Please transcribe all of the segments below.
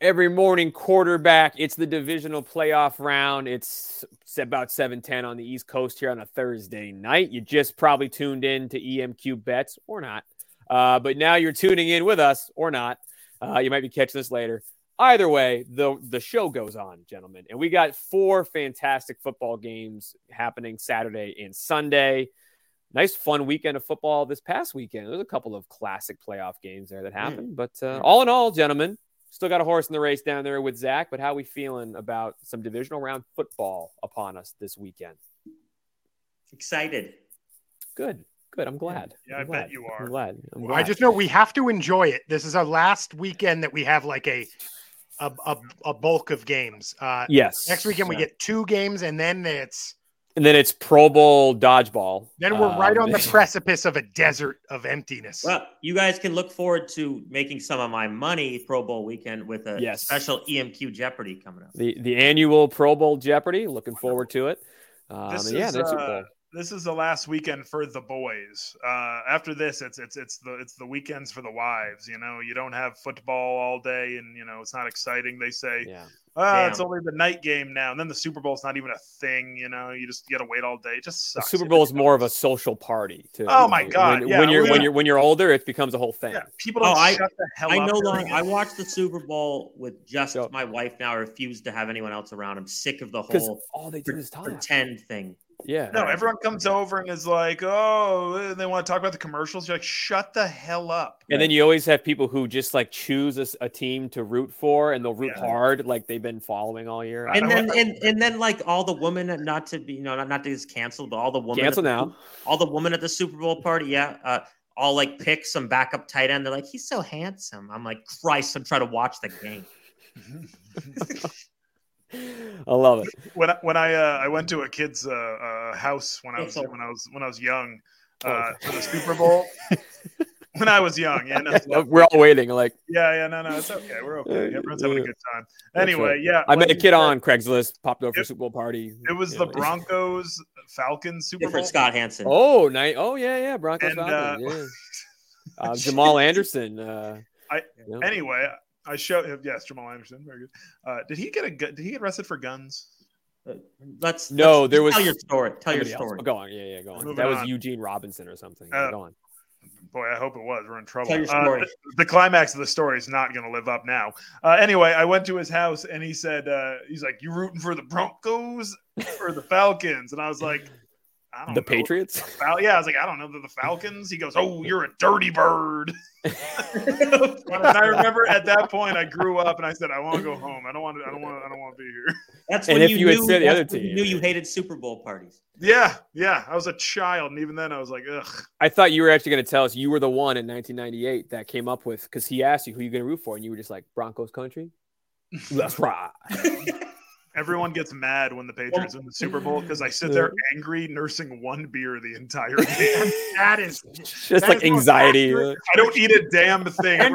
every morning quarterback. It's the divisional playoff round. It's about 7:10 on the East Coast here on a Thursday night. You just probably tuned in to EMQ bets or not. Uh, but now you're tuning in with us or not. Uh, you might be catching this later. Either way, the the show goes on, gentlemen, and we got four fantastic football games happening Saturday and Sunday. Nice fun weekend of football this past weekend. There's a couple of classic playoff games there that happened, mm. but uh, all in all, gentlemen, still got a horse in the race down there with Zach. But how we feeling about some divisional round football upon us this weekend? Excited. Good. Good. I'm glad. Yeah, I'm i glad. bet you are. I'm glad. I'm glad. I just know we have to enjoy it. This is our last weekend that we have like a a, a, a bulk of games. Uh, yes. Next weekend we get two games, and then it's and then it's Pro Bowl dodgeball. Then we're right on the precipice of a desert of emptiness. Well, you guys can look forward to making some of my money Pro Bowl weekend with a yes. special EMQ Jeopardy coming up. The the annual Pro Bowl Jeopardy. Looking forward to it. Um, this yeah, is, uh, this is the last weekend for the boys. Uh, after this, it's it's it's the it's the weekends for the wives. You know, you don't have football all day, and you know it's not exciting. They say, yeah. Ah, it's only the night game now, and then the Super Bowl is not even a thing. You know, you just got to wait all day. It just sucks. The Super Bowl is more of a social party too. Oh my god! When, yeah, when you're when you're when you're older, it becomes a whole thing. Yeah, people don't oh, I, shut the hell I up. no longer. I watched the Super Bowl with just so, my wife. Now I refuse to have anyone else around. I'm sick of the whole all they do is talk. pretend thing. Yeah. No, everyone comes over and is like, oh, they want to talk about the commercials. You're like, shut the hell up. And right? then you always have people who just like choose a, a team to root for and they'll root yeah. hard like they've been following all year. And then and, and then like all the women, not to be, you know, not, not to get canceled, but all the women cancel now. All the women at the Super Bowl party, yeah. Uh, all like pick some backup tight end. They're like, he's so handsome. I'm like, Christ, I'm trying to watch the game. I love it. When I, when I uh, I went to a kid's uh, uh, house when I was when I was when I was young uh, for the Super Bowl. when I was young, yeah, no, we're all waiting. Like, yeah, yeah, no, no, it's okay. We're okay. Everyone's having a good time. Anyway, right. yeah. I met a kid on Craigslist, popped over it, for Super Bowl party. It was the Broncos Falcons Super Bowl. Scott Hansen. Oh, night. Oh, yeah, yeah. Broncos and, Falcons. Uh, yeah. uh, Jamal Anderson. Uh, I anyway. I showed him. Yes, Jamal Anderson. Very good. Uh, did he get a? Did he get arrested for guns? Uh, let's no. Let's, there was tell your story. Tell your story. Oh, go on. Yeah, yeah. Go on. Moving that was on. Eugene Robinson or something. Yeah, uh, go on. Boy, I hope it was. We're in trouble. Tell your story. Uh, the, the, climax of the story is not going to live up now. Uh, anyway, I went to his house and he said, uh, "He's like, you rooting for the Broncos or the Falcons?" And I was like, the know. Patriots? Fal- yeah, I was like, I don't know. The Falcons? He goes, Oh, you're a dirty bird. and I remember at that point I grew up and I said, I want to go home. I don't want to I don't want to, I don't want to be here. That's when and if you, you knew, said the other team. You knew you hated Super Bowl parties. Yeah, yeah. I was a child, and even then I was like, ugh. I thought you were actually going to tell us you were the one in 1998 that came up with because he asked you who you're going to root for, and you were just like Broncos country. That's right. Everyone gets mad when the Patriots win the Super Bowl because I sit there angry, nursing one beer the entire game. that is just that like is anxiety. I don't eat a damn thing. And,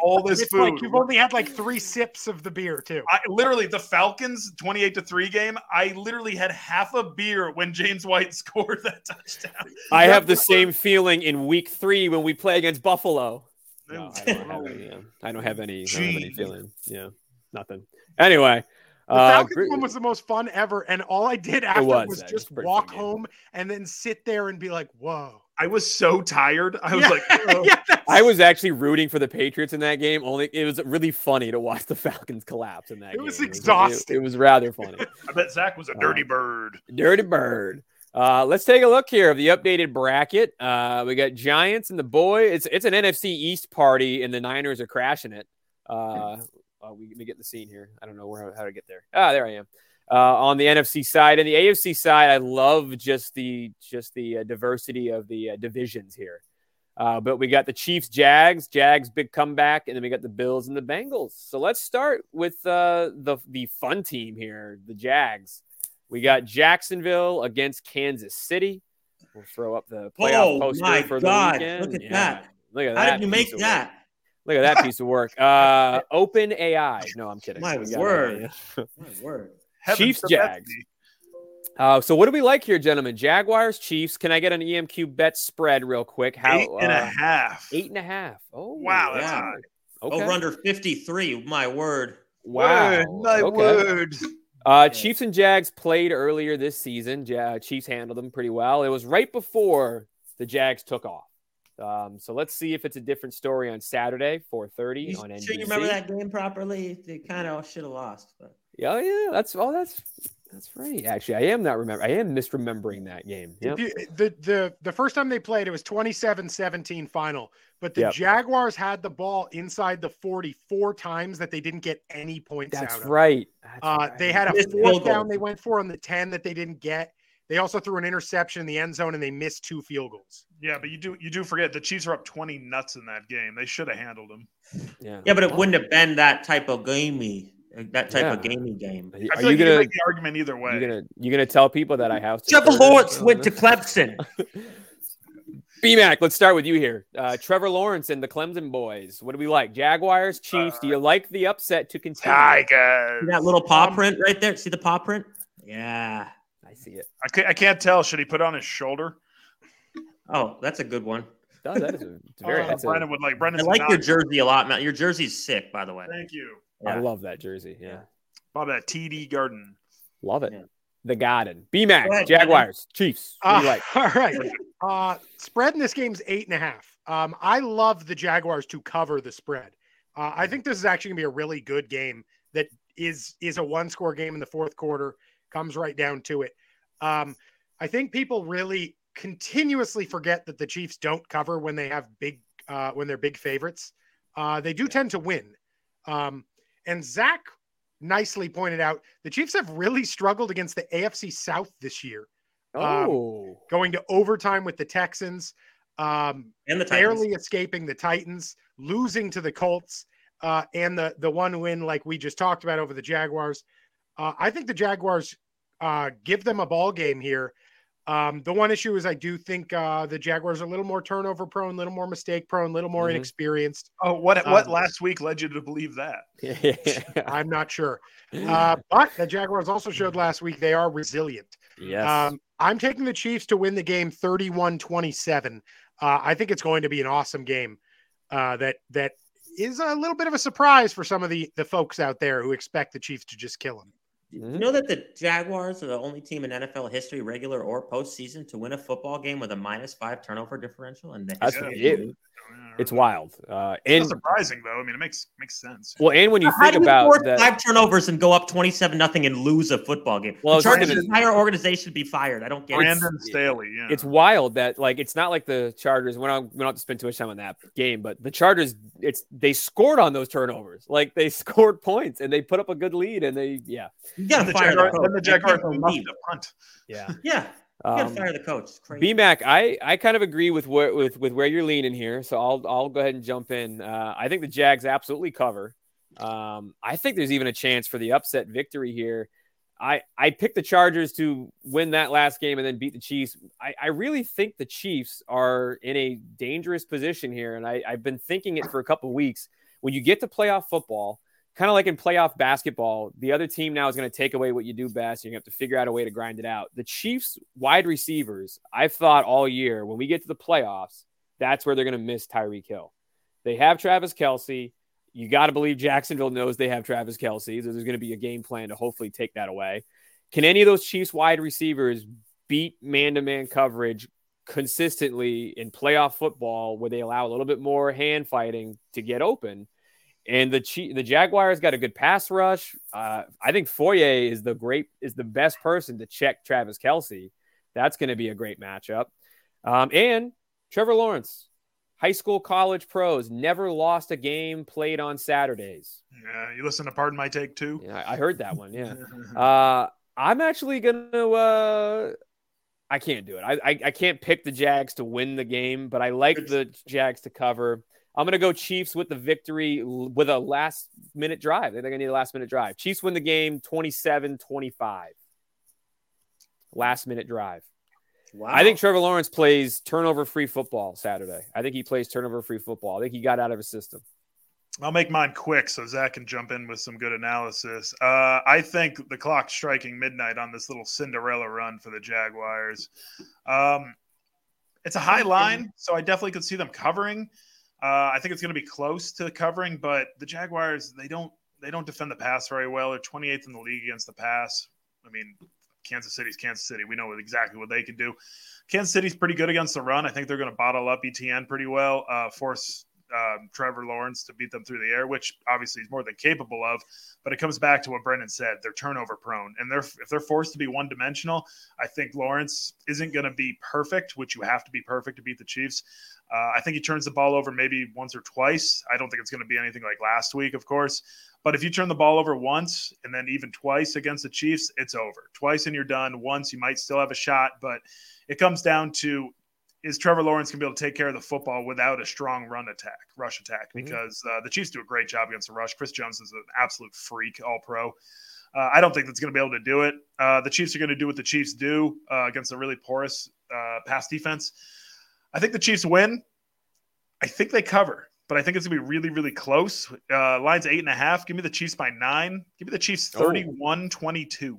all this it's food. Like you've only had like three sips of the beer too. I literally the Falcons twenty-eight to three game. I literally had half a beer when James White scored that touchdown. I have the same feeling in Week Three when we play against Buffalo. No, I, don't have any, I don't have any, don't have any feeling. Yeah, nothing. Anyway. The uh, Falcons one was the most fun ever, and all I did after was, was just walk home and then sit there and be like, "Whoa!" I was so tired. I was yeah. like, yeah, I was actually rooting for the Patriots in that game. Only it was really funny to watch the Falcons collapse in that. It game. was exhausting. It was, it, it was rather funny. I bet Zach was a dirty uh, bird. Dirty bird. Uh, let's take a look here of the updated bracket. Uh, we got Giants and the boy. It's it's an NFC East party, and the Niners are crashing it. Uh, uh, we, we get the scene here. I don't know where how to get there. Ah, there I am. Uh, on the NFC side and the AFC side, I love just the just the uh, diversity of the uh, divisions here. Uh, but we got the Chiefs, Jags, Jags big comeback, and then we got the Bills and the Bengals. So let's start with uh, the the fun team here, the Jags. We got Jacksonville against Kansas City. We'll throw up the playoff oh, poster for God. the weekend. Look at yeah. that! Look at that! How did you make that? Look at that piece of work. Uh, Open AI. No, I'm kidding. My word. My word. Chiefs Jags. Uh, so what do we like here, gentlemen? Jaguars, Chiefs. Can I get an EMQ bet spread real quick? How eight and uh, a half. Eight and a half. Oh wow, that's yeah. high. Okay. Over under 53. My word. Wow. Word, my okay. word. Uh, Chiefs and Jags played earlier this season. Ja- Chiefs handled them pretty well. It was right before the Jags took off. Um, so let's see if it's a different story on Saturday, 4:30 on NBC. Sure, you remember that game properly? They kind of should have lost, but yeah, yeah, that's oh, that's that's right. Actually, I am not remember. I am misremembering that game. Yep. You, the the the first time they played, it was 27-17 final. But the yep. Jaguars had the ball inside the 44 times that they didn't get any points That's right. That's uh, right. They had a fourth down they went for on the 10 that they didn't get. They also threw an interception in the end zone and they missed two field goals. Yeah, but you do you do forget the Chiefs are up 20 nuts in that game. They should have handled them. Yeah. Yeah, but it wouldn't have been that type of gamey that type yeah. of gaming game. Are, are you like gonna make the argument either way? You gonna you gonna tell people that I have Trevor Lawrence went to Clemson. BMAC, let's start with you here. Uh, Trevor Lawrence and the Clemson boys. What do we like? Jaguars, Chiefs. Uh, do you like the upset to continue? Tigers. See that little paw um, print right there. See the paw print? Yeah, I see it. I can't, I can't tell. Should he put on his shoulder? Oh, that's a good one. That is a, very. Oh, Brendan would like. Brendan. I like your jersey a lot, Matt. Your jersey's sick, by the way. Thank you. Yeah. I love that jersey. Yeah. Love that TD Garden. Love it. Yeah. The Garden. BMAC, Jaguars, Chiefs. Uh, like? All right. Uh, spread in this game's eight and a half. Um, I love the Jaguars to cover the spread. Uh, I think this is actually gonna be a really good game that is is a one score game in the fourth quarter. Comes right down to it. Um, I think people really continuously forget that the Chiefs don't cover when they have big uh, when they're big favorites. Uh, they do tend to win. Um, and Zach nicely pointed out the Chiefs have really struggled against the AFC South this year. Um, oh, um, going to overtime with the Texans, um, and the Titans. barely escaping the Titans, losing to the Colts, uh, and the the one win like we just talked about over the Jaguars. Uh, I think the Jaguars uh, give them a ball game here um, the one issue is I do think uh, the Jaguars are a little more turnover prone, a little more mistake prone, a little more mm-hmm. inexperienced. Oh, what what um, last week led you to believe that? I'm not sure. Uh, but the Jaguars also showed last week they are resilient. Yes. Um, I'm taking the Chiefs to win the game 31-27. Uh, I think it's going to be an awesome game uh, that that is a little bit of a surprise for some of the the folks out there who expect the Chiefs to just kill them. Mm-hmm. You know that the Jaguars are the only team in NFL history, regular or postseason, to win a football game with a minus five turnover differential, and that's it, it's wild. Uh, and it's surprising though. I mean, it makes makes sense. Well, and when you How think you about that, five turnovers and go up twenty seven nothing and lose a football game, well, the Chargers' entire organization be fired. I don't get Brandon it. Staley. Yeah, it's wild that like it's not like the Chargers. We don't we don't have to spend too much time on that game, but the Chargers, it's they scored on those turnovers. Like they scored points and they put up a good lead, and they yeah. You got to fire the Jaguars. The punt. Yeah, yeah. You gotta um, fire the coach. BMAC, I, I kind of agree with where with, with where you're leaning here. So I'll I'll go ahead and jump in. Uh, I think the Jags absolutely cover. Um, I think there's even a chance for the upset victory here. I I picked the Chargers to win that last game and then beat the Chiefs. I, I really think the Chiefs are in a dangerous position here, and I, I've been thinking it for a couple weeks. When you get to playoff football, kind of like in playoff basketball, the other team now is going to take away what you do best. You're going to have to figure out a way to grind it out. The Chiefs wide receivers, I've thought all year when we get to the playoffs, that's where they're going to miss Tyreek Hill. They have Travis Kelce. You got to believe Jacksonville knows they have Travis Kelce. So there's going to be a game plan to hopefully take that away. Can any of those Chiefs wide receivers beat man to man coverage consistently in playoff football where they allow a little bit more hand fighting to get open? And the the Jaguars got a good pass rush. Uh, I think Foye is the great is the best person to check Travis Kelce. That's going to be a great matchup. Um, and Trevor Lawrence, high school, college pros, never lost a game played on Saturdays. Yeah, you listen to Pardon My Take too. Yeah, I heard that one. Yeah, uh, I'm actually gonna. Uh, I can't do it. I, I, I can't pick the Jags to win the game, but I like the Jags to cover. I'm going to go Chiefs with the victory with a last minute drive. They're going to need a last minute drive. Chiefs win the game 27 25. Last minute drive. Wow. I think Trevor Lawrence plays turnover free football Saturday. I think he plays turnover free football. I think he got out of his system. I'll make mine quick so Zach can jump in with some good analysis. Uh, I think the clock striking midnight on this little Cinderella run for the Jaguars. Um, it's a high line, so I definitely could see them covering. Uh, I think it's going to be close to covering, but the Jaguars they don't they don't defend the pass very well. They're 28th in the league against the pass. I mean, Kansas City's Kansas City. We know exactly what they can do. Kansas City's pretty good against the run. I think they're going to bottle up ETN pretty well, uh, force um, Trevor Lawrence to beat them through the air, which obviously he's more than capable of. But it comes back to what Brendan said: they're turnover prone, and they're if they're forced to be one dimensional, I think Lawrence isn't going to be perfect, which you have to be perfect to beat the Chiefs. Uh, I think he turns the ball over maybe once or twice. I don't think it's going to be anything like last week, of course. But if you turn the ball over once and then even twice against the Chiefs, it's over. Twice and you're done. Once you might still have a shot, but it comes down to is Trevor Lawrence going to be able to take care of the football without a strong run attack, rush attack? Mhm. Because uh, the Chiefs do a great job against the rush. Chris Jones is an absolute freak, all pro. Uh, I don't think that's going to be able to do it. Uh, the Chiefs are going to do what the Chiefs do uh, against a really porous uh, pass defense. I think the Chiefs win. I think they cover, but I think it's going to be really, really close. Uh, line's eight and a half. Give me the Chiefs by nine. Give me the Chiefs Oh. 31 22.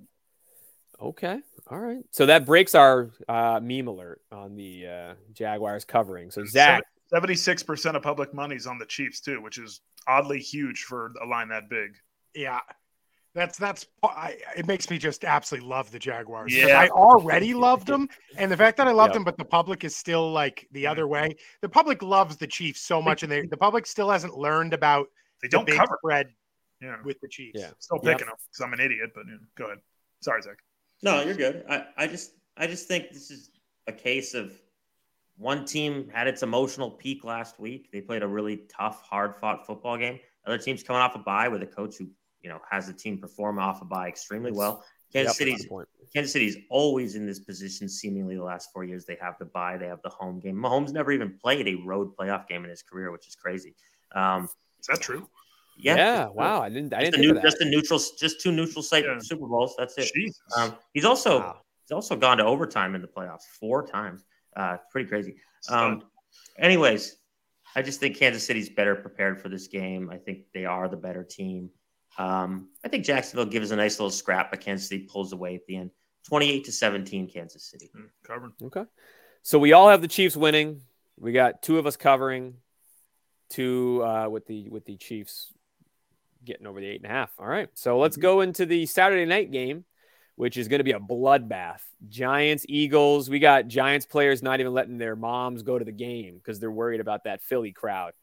Okay. All right. So that breaks our uh, meme alert on the uh, Jaguars covering. So Zach, 76% of public money's on the Chiefs, too, which is oddly huge for a line that big. Yeah. That's that's I, it makes me just absolutely love the Jaguars. Yeah. I already loved them, and the fact that I loved Yep. them, but the public is still like the other way. The public loves the Chiefs so much, and they, the public still hasn't learned about They don't big cover. spread Yeah. with the Chiefs. Yeah. Still Yep. picking them because I'm an idiot, but yeah, go ahead. Sorry, Zach. No, you're good. I, I just I just think this is a case of one team had its emotional peak last week. They played a really tough, hard fought football game. Other teams coming off a bye with a coach who, you know, has the team perform off a bye extremely well. Kansas Yep, City's. Kansas City's always in this position, seemingly the last four years. They have the bye, they have the home game. Mahomes never even played a road playoff game in his career, which is crazy. Um, Is that true? Yeah, Yeah. wow. I didn't. I Just, didn't a new, that. just a neutral, just two neutral site Yeah. Super Bowls. That's it. Jesus. Um, he's also Wow. he's also gone to overtime in the playoffs four times. Uh, pretty crazy. Um, anyways, I just think Kansas City's better prepared for this game. I think they are the better team. Um, I think Jacksonville gives a nice little scrap, but Kansas City pulls away at the end. 28 to 17, Kansas City. Mm, Covered. Okay. So we all have the Chiefs winning. We got two of us covering, two uh, with the with the Chiefs getting over the eight and a half. All right. So let's go into the Saturday night game, which is going to be a bloodbath. Giants, Eagles. We got Giants players not even letting their moms go to the game because they're worried about that Philly crowd.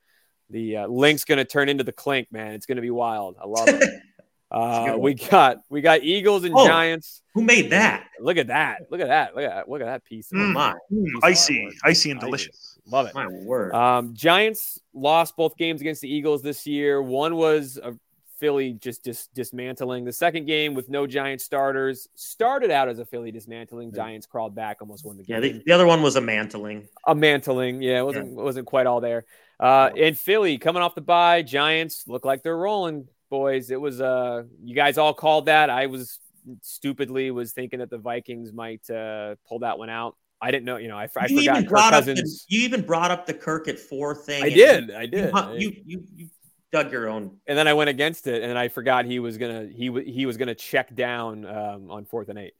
The uh, Linc's going to turn into the clink, man. It's going to be wild. I love it. Uh, we got we got Eagles and Oh. Giants. Who made that? Look at that! Look at that! Look at that! Look at that piece. Oh Mm. my, Mm, Piece of icy, icy and delicious. Love it. my word. Um, Giants lost both games against the Eagles this year. One was a Philly just dis- dismantling. The second game with no Giant starters started out as a Philly dismantling. Giants crawled back, almost won the yeah, game. the, the other one was a mantling. a mantling, yeah, it wasn't wasn't quite all there. Uh, and Philly coming off the bye, Giants look like they're rolling, boys. It was uh, you guys all called that. I was stupidly was thinking that the Vikings might uh, pull that one out. I didn't know, you know, I, I you forgot even brought up the, Cousins. you even brought up the Kirk at four thing. I did, I did. you, you, you dug your own. and then I went against it, and I forgot he was gonna he w- he was gonna check down um, on fourth and eight.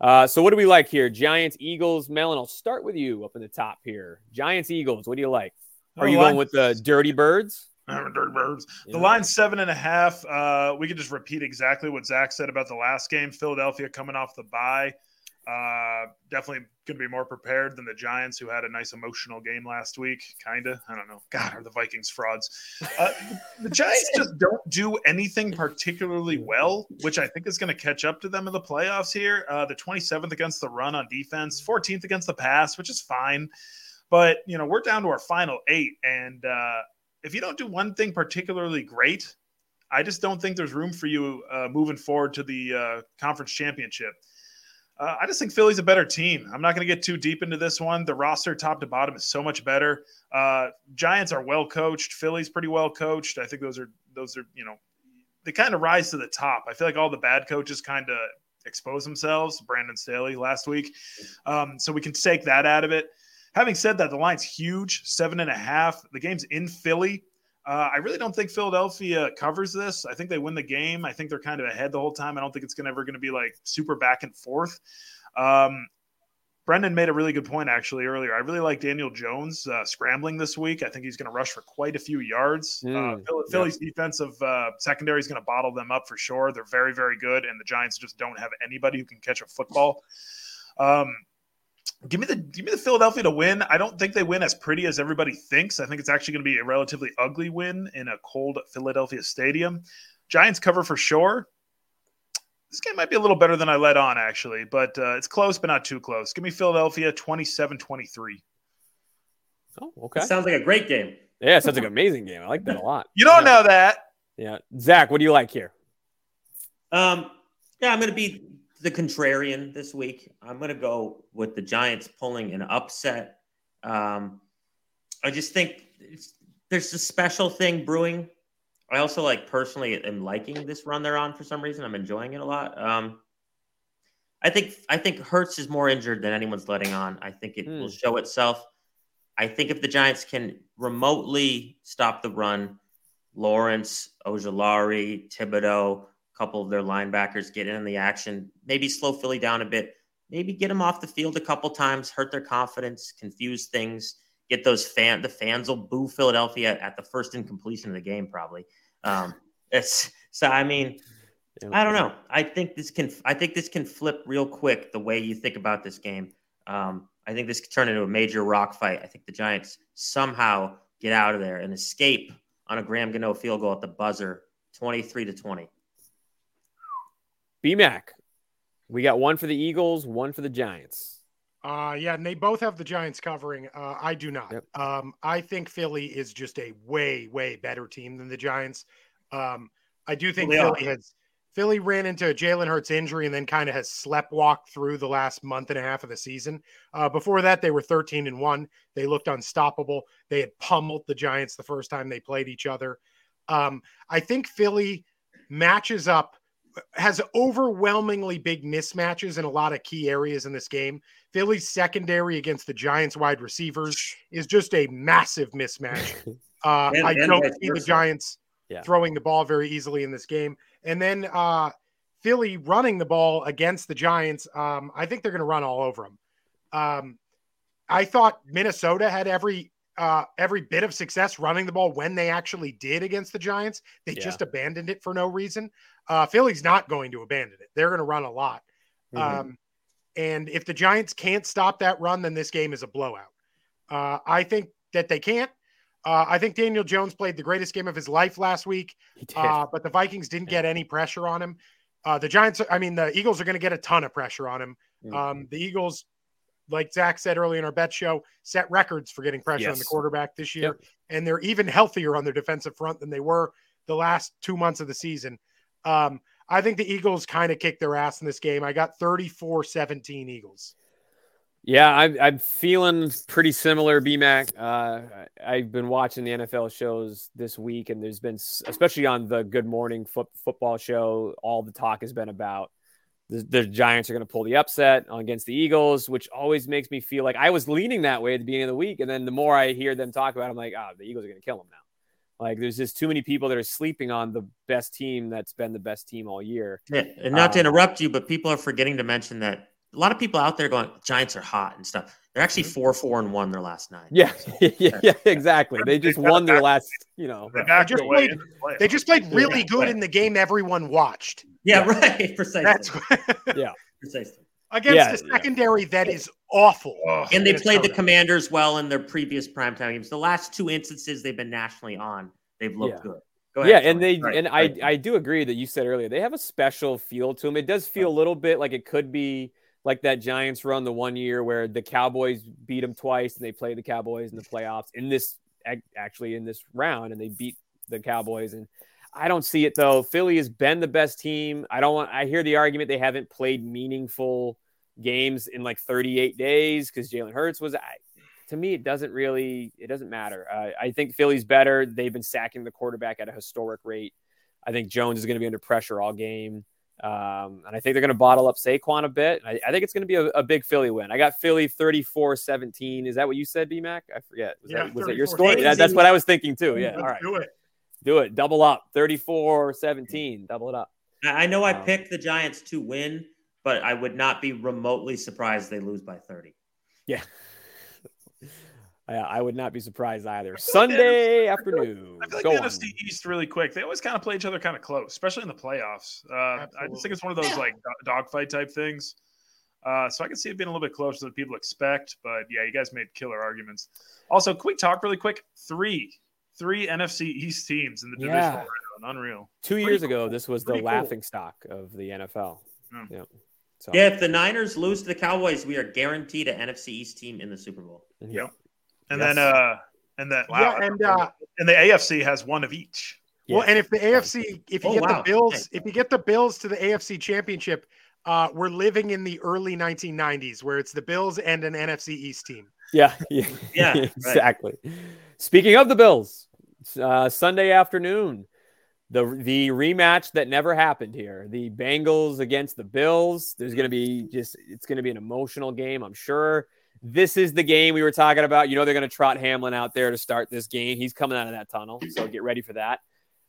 Uh, so what do we like here? Giants, Eagles, Melon. I'll start with you up in the top here. Giants, Eagles. What do you like? Are Oh, you going with the Dirty Birds? I'm Dirty Birds. The Yeah. line's seven and a half. Uh, we could just repeat exactly what Zach said about the last game. Philadelphia coming off the bye. Uh, definitely going to be more prepared than the Giants, who had a nice emotional game last week. Kind of. I don't know. God, are the Vikings frauds? Uh, the Giants just don't do anything particularly well, which I think is going to catch up to them in the playoffs here. Uh, the 27th against the run on defense, 14th against the pass, which is fine. But, you know, we're down to our final eight. And, uh, if you don't do one thing particularly great, I just don't think there's room for you uh, moving forward to the uh, conference championship. Uh, I just think Philly's a better team. I'm not going to get too deep into this one. The roster, top to bottom, is so much better. Uh, Giants are well coached. Philly's pretty well coached. I think those are those are you know they kind of rise to the top. I feel like all the bad coaches kind of expose themselves. Brandon Staley last week, um, so we can take that out of it. Having said that, the line's huge, seven and a half. The game's in Philly. Uh, I really don't think Philadelphia covers this. I think they win the game. I think they're kind of ahead the whole time. I don't think it's gonna, ever going to be like super back and forth. Um, Brendan made a really good point actually earlier. I really like Daniel Jones uh, scrambling this week. I think he's going to rush for quite a few yards. Mm, uh, Philly, Philly's defensive uh, secondary is going to bottle them up for sure. They're very, very good, and the Giants just don't have anybody who can catch a football. Um, give me the give me the Philadelphia to win. I don't think they win as pretty as everybody thinks. I think it's actually going to be a relatively ugly win in a cold Philadelphia stadium. Giants cover for sure this game might be a little better than I let on, actually, but uh, it's close, but not too close. Give me Philadelphia 27 23. Oh, okay. That sounds like a great game. Yeah, sounds like an amazing game. I like that a lot. You don't yeah. know that. Yeah. Zach, what do you like here? Um, yeah, I'm going to be the contrarian this week. I'm going to go with the Giants pulling an upset. Um, I just think there's a special thing brewing I also like personally am liking this run they're on for some reason. I'm enjoying it a lot. Um, I think I think Hurts is more injured than anyone's letting on. I think it will Hmm. show itself. I think if the Giants can remotely stop the run, Lawrence, Ojulari, Thibodeaux, a couple of their linebackers get in the action, maybe slow Philly down a bit, maybe get them off the field a couple times, hurt their confidence, confuse things, get those fan the fans will boo Philadelphia at the first incompletion of the game probably. Um, it's so I mean, I don't know. I think this can I think this can flip real quick the way you think about this game. Um, I think this could turn into a major rock fight. I think the Giants somehow get out of there and escape on a Graham Gano field goal at the buzzer, twenty three to twenty. BMAC. We got one for the Eagles, one for the Giants. Uh, yeah, and they both have the Giants covering. Uh, I do not. Yep. Um, I think Philly is just a way, way better team than the Giants. Um, I do think They Philly are. has Philly ran into a Jalen Hurts injury and then kind of has slept walked through the last month and a half of the season. Uh, before that, they were 13 and one. They looked unstoppable. They had pummeled the Giants the first time they played each other. Um, I think Philly matches up, has overwhelmingly big mismatches in a lot of key areas in this game. Philly's secondary against the Giants wide receivers is just a massive mismatch. Uh, And- I and don't see the. Giants Yeah. throwing the ball very easily in this game. And then uh, Philly running the ball against the Giants, um, I think they're going to run all over them. Um, I thought Minnesota had every uh, every bit of success running the ball when they actually did against the Giants. They Yeah. just abandoned it for no reason. Uh, Philly's not going to abandon it. They're going to run a lot. Mm-hmm. Um, and if the Giants can't stop that run, then this game is a blowout. Uh, I think that they can't. Uh, I think Daniel Jones played the greatest game of his life last week, uh, but the Vikings didn't get any pressure on him. Uh, the Giants, I mean, the Eagles are going to get a ton of pressure on him. Mm. Um, the Eagles, like Zach said earlier in our bet show, set records for getting pressure on the quarterback this year, and they're even healthier on their defensive front than they were the last two months of the season. Um, I think the Eagles kind of kicked their ass in this game. I got 34 17 Eagles. Yeah, I'm, I'm feeling pretty similar, BMAC. Uh, I've been watching the NFL shows this week, and there's been, especially on the Good Morning foot, Football show, all the talk has been about the, the Giants are going to pull the upset against the Eagles, which always makes me feel like I was leaning that way at the beginning of the week. And then the more I hear them talk about it, I'm like, oh, the Eagles are going to kill them now. Like, there's just too many people that are sleeping on the best team that's been the best team all year. Yeah, and not to Um, interrupt you, but people are forgetting to mention that a lot of people out there going Giants are hot and stuff. They're actually mm-hmm. four four and one their last nine. Yeah, yeah, yeah, exactly. They just won their last, you know, They backed just played- the. They just played really good in the game everyone watched. yeah, right. Precisely. That's Precisely. against Yeah, a yeah. secondary that is awful. Oh, And they played the Minnesota. Commanders well in their previous primetime games. The last two instances they've been nationally on, they've looked Yeah. good. Go yeah, and they Right, and right. I I do agree that you said earlier they have a special feel to them. It does feel a little bit like it could be like that Giants run the one year where the Cowboys beat them twice and they play the Cowboys in the playoffs in this actually in this round and they beat the Cowboys and I don't see it though. Philly has been the best team. I don't want I hear the argument they haven't played meaningful games in like 38 days because Jalen Hurts was I, to me, it doesn't really, it doesn't matter. Uh, I think Philly's better. They've been sacking the quarterback at a historic rate. I think Jones is going to be under pressure all game. Um, and I think they're going to bottle up Saquon a bit. I, I think it's going to be a, a big Philly win. I got Philly 34 17. Is that what you said, BMAC? I forget. Was, Yeah, that, was that your 34. score? Yeah, that's what I was thinking too. Yeah. Let's All right. do it. Do it. Double up. 34 17. Double it up. I I know I Um, picked the Giants to win, but I would not be remotely surprised they lose by 30. Yeah. I, I would not be surprised either. Sunday afternoon. I feel like Go the on. NFC East really quick. They always kind of play each other kind of close, especially in the playoffs. Uh, I just think it's one of those like do- dogfight type things. Uh, so I can see it being a little bit closer than people expect. But yeah, you guys made killer arguments. Also, quick talk really quick? Three, three NFC East teams in the Yeah. divisional round. Unreal. Two Pretty years cool. ago, this was the Pretty cool. laughing stock of the NFL. Yeah. Yeah. So, Yeah, if the Niners lose to the Cowboys, we are guaranteed an NFC East team in the Super Bowl. yeah. And Yes. then, uh, and then, wow, Yeah, and uh, and the AFC has one of each. well, Yeah. and if the AFC, if you Oh, get wow. the Bills, Nice. if you get the Bills to the AFC Championship, uh, we're living in the early 1990s where it's the Bills and an NFC East team. Yeah, yeah, Yeah, right. exactly. Speaking of the Bills, uh, Sunday afternoon, the the rematch that never happened here, the Bengals against the Bills. There's going to be just it's going to be an emotional game, I'm sure. This is the game we were talking about. You know they're going to trot Hamlin out there to start this game. He's coming out of that tunnel, so get ready for that.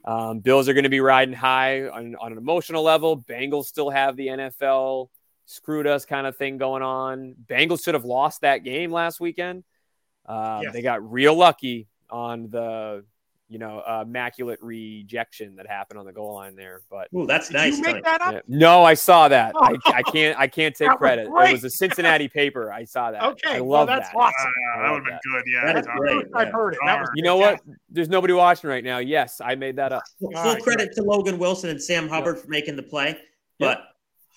Um, Bills are going to be riding high on, on an emotional level. Bengals still have the NFL screwed us kind of thing going on. Bengals should have lost that game last weekend. Uh, Yes. They got real lucky on the, you know, uh, immaculate rejection that happened on the goal line there. But Ooh, that's Did nice. you make that up? yeah. no, I saw that. Oh. I, I can't. I can't take That was credit. It was a Cincinnati paper. I saw that. Okay, I well, love that's that. awesome. Uh, that would have been good. Yeah. That is darn. great. I've heard it. That was You know what? There's nobody watching right now. Yes, I made that up. Full All right, credit to Logan Wilson and Sam Hubbard for making the play. But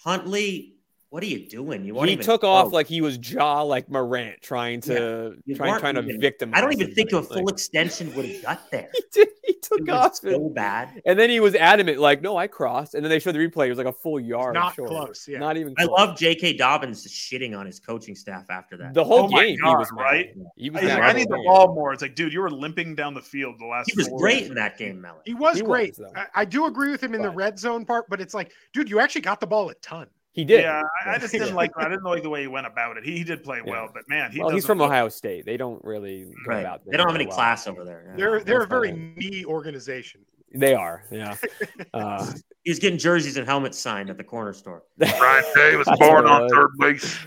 Huntley, what are you doing? You weren't He even took off close. like he was jaw like Morant, trying to You trying weren't trying to even- victimize. I don't even think a full Like, extension would have got there. he did. He took It off. was so bad. And then he was adamant, like, no, I crossed. And then they showed the replay. It was like a full yard. Not short. close, yeah. Not even I love J.K. Dobbins shitting on his coaching staff after that. the whole Oh game. God, he was mad. right? He was I, mad I the need the ball more. It's like, dude, you were limping down the field the last. he was four great games. in that game, Melon. He was He great. though. I, I do agree with him in the red zone part, but it's like, dude, you actually got the ball a ton. He did. Yeah, I, I just didn't like. I didn't like the way he went about it. He, he did play Yeah. well, but man, he well, he's from look- Ohio State. They don't really go Right. about. They don't have any well. class over there. Yeah. They're they're a very fine. me organization. They are. Yeah. Uh, He was getting jerseys and helmets signed at the corner store. Brian Davis That's born on third base.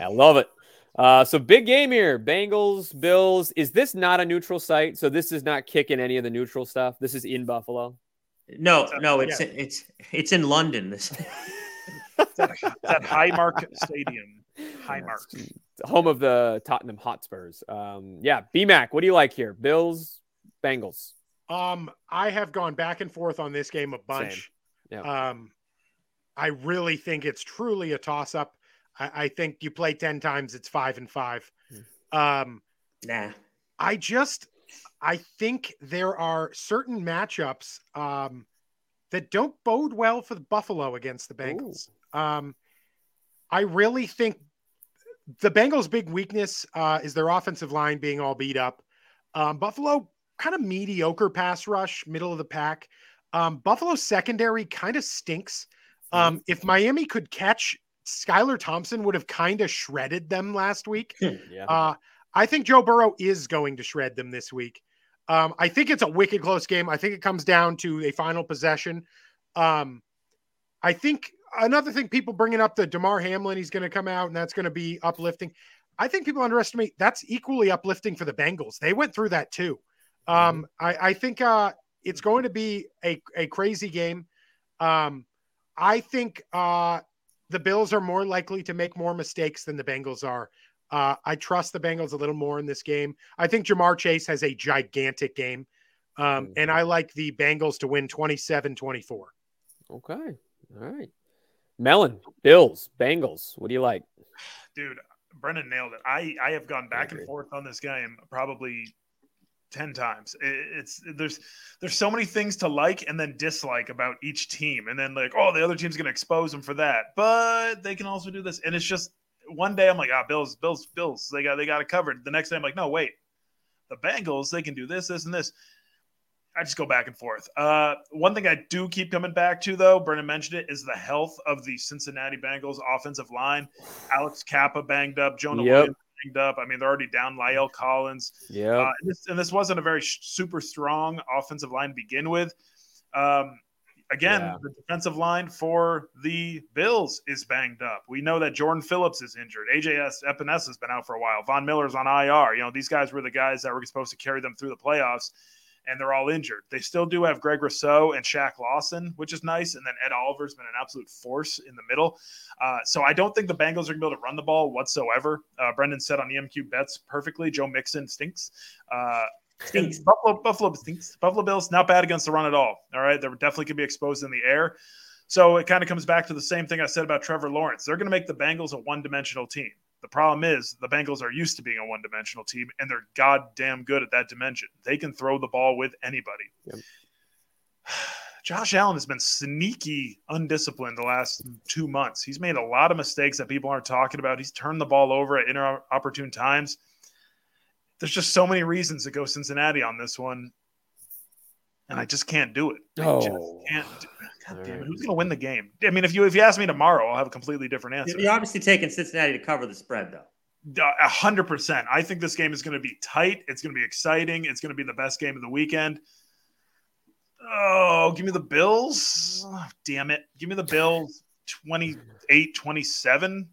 I love it. Uh, so big game here. Bengals, Bills. Is this not a neutral site? So this is not kicking any of the neutral stuff. This is in Buffalo. No, no, it's Yeah. it's it's in London. This It's at, it's at Highmark Stadium. Highmark. Home of the Tottenham Hotspurs. Um, yeah, BMAC. What do you like here? Bills, Bengals. Um, I have gone back and forth on this game a bunch. Yeah. Um, I really think it's truly a toss up. I, I think you play 10 times, it's five and five. Hmm. Um, nah. I just I think there are certain matchups um, that don't bode well for the Buffalo against the Bengals. Um, I really think the Bengals' big weakness uh, is their offensive line being all beat up. Um, Buffalo kind of mediocre pass rush, middle of the pack. Um, Buffalo's secondary kind of stinks. Um, if Miami could catch Skylar Thompson, would have kind of shredded them last week. Yeah. Uh, I think Joe Burrow is going to shred them this week. Um, I think it's a wicked close game. I think it comes down to a final possession. Um, I think another thing people bringing up the Damar Hamlin, he's going to come out and that's going to be uplifting. I think people underestimate that's equally uplifting for the Bengals. They went through that too. Um, I, I think uh, it's going to be a, a crazy game. Um, I think uh, the Bills are more likely to make more mistakes than the Bengals are. Uh, I trust the Bengals a little more in this game. I think Ja'Marr Chase has a gigantic game. Um, and I like the Bengals to win 27 24. okay. All right. Melon, Bills, Bengals. What do you like? Dude, Brendan nailed it. I, I have gone back agree. and forth on this game probably 10 times. It, it's there's there's so many things to like and then dislike about each team. And then like, oh, the other team's gonna expose them for that. But they can also do this. And it's just one day I'm like, ah, Bills, Bills, Bills, they got they got it covered. The next day I'm like, no, wait. The Bengals, they can do this, this, and this. I just go back and forth. Uh, one thing I do keep coming back to, though, Brennan mentioned it, is the health of the Cincinnati Bengals offensive line. Alex Cappa banged up, Jonah Yep. Williams banged up. I mean, they're already down La'el Collins. Yeah. Uh, and, this, and this wasn't a very sh- super strong offensive line to begin with. Um, Again, Yeah. the defensive line for the Bills is banged up. We know that Jordan Phillips is injured. AJS Epenesa has been out for a while. Von Miller's on IR. You know, these guys were the guys that were supposed to carry them through the playoffs, and they're all injured. They still do have Greg Rousseau and Shaq Lawson, which is nice. And then Ed Oliver's been an absolute force in the middle. Uh, so I don't think the Bengals are going to be able to run the ball whatsoever. Uh, Brendan said on EMQ bets perfectly. Joe Mixon stinks. Uh, Stinks. Buffalo, Buffalo stinks. Buffalo Bills not bad against the run at all. All right, they're definitely could be exposed in the air. So it kind of comes back to the same thing I said about Trevor Lawrence. They're going to make the Bengals a one-dimensional team. The problem is the Bengals are used to being a one-dimensional team, and they're goddamn good at that dimension. They can throw the ball with anybody. Yep. Josh Allen has been sneaky undisciplined the last two months. He's made a lot of mistakes that people aren't talking about. He's turned the ball over at inopportune times. There's just so many reasons to go Cincinnati on this one, and I just can't do it. I just Oh. can't. Do God damn it! Who's going to win the game? I mean, if you if you ask me tomorrow, I'll have a completely different answer. You're obviously taking Cincinnati to cover the spread, though. A hundred percent. I think this game is going to be tight. It's going to be exciting. It's going to be the best game of the weekend. Oh, give me the Bills. Oh, damn it. Give me the Bills 28 27.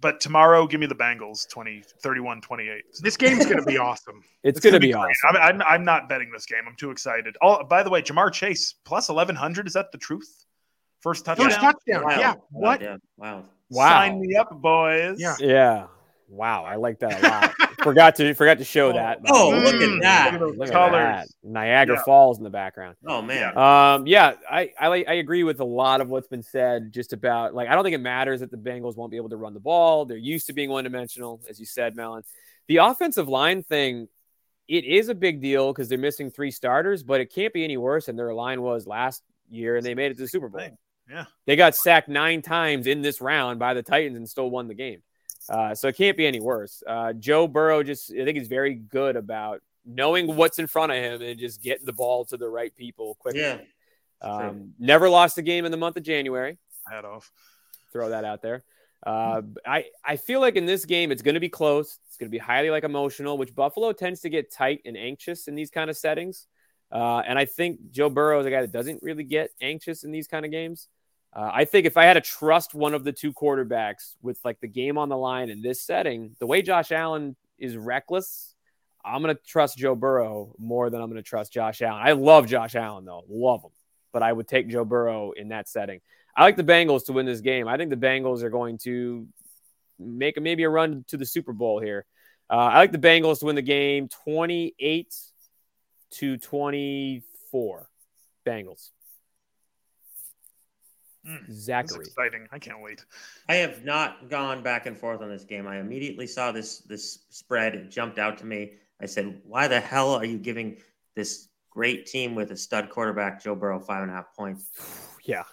But tomorrow, give me the Bengals 20 31 28. This game's going to be awesome. It's, going to be, great. awesome. I'm, I'm, I'm not betting this game. I'm too excited. Oh, by the way, Ja'Marr Chase plus 1100. Is that the truth? First touchdown. First touchdown. Wild. Yeah. Wild, What? Yeah. Wow. Wow. Sign me up, boys. Yeah. Yeah. Wow. I like that a lot. forgot to forgot to show that. Oh, Mm. look at that. Look at colors. that. Niagara Yeah. Falls in the background. Oh man. Um, yeah, I, I I agree with a lot of what's been said just about like I don't think it matters that the Bengals won't be able to run the ball. They're used to being one dimensional, as you said, Melon. The offensive line thing, it is a big deal because they're missing three starters, but it can't be any worse than their line was last year, and they made it to the Super Bowl. Yeah. They got sacked nine times in this round by the Titans and still won the game. Uh, so it can't be any worse. Uh, Joe Burrow just, I think he's very good about knowing what's in front of him and just getting the ball to the right people quickly. Yeah. Um, never lost a game in the month of January. Hat off. Throw that out there. Uh, I I feel like in this game it's going to be close. It's going to be highly like emotional, which Buffalo tends to get tight and anxious in these kind of settings. Uh, and I think Joe Burrow is a guy that doesn't really get anxious in these kind of games. Uh, I think if I had to trust one of the two quarterbacks with like the game on the line in this setting, the way Josh Allen is reckless, I'm going to trust Joe Burrow more than I'm going to trust Josh Allen. I love Josh Allen though, love him, but I would take Joe Burrow in that setting. I like the Bengals to win this game. I think the Bengals are going to make maybe a run to the Super Bowl here. Uh, I like the Bengals to win the game 28 to 24. Bengals. Mm, This is Zachary. exciting. I can't wait. I have not gone back and forth on this game. I immediately saw this this spread. It jumped out to me. I said, "Why the hell are you giving this great team with a stud quarterback, Joe Burrow, five and a half points?" Yeah.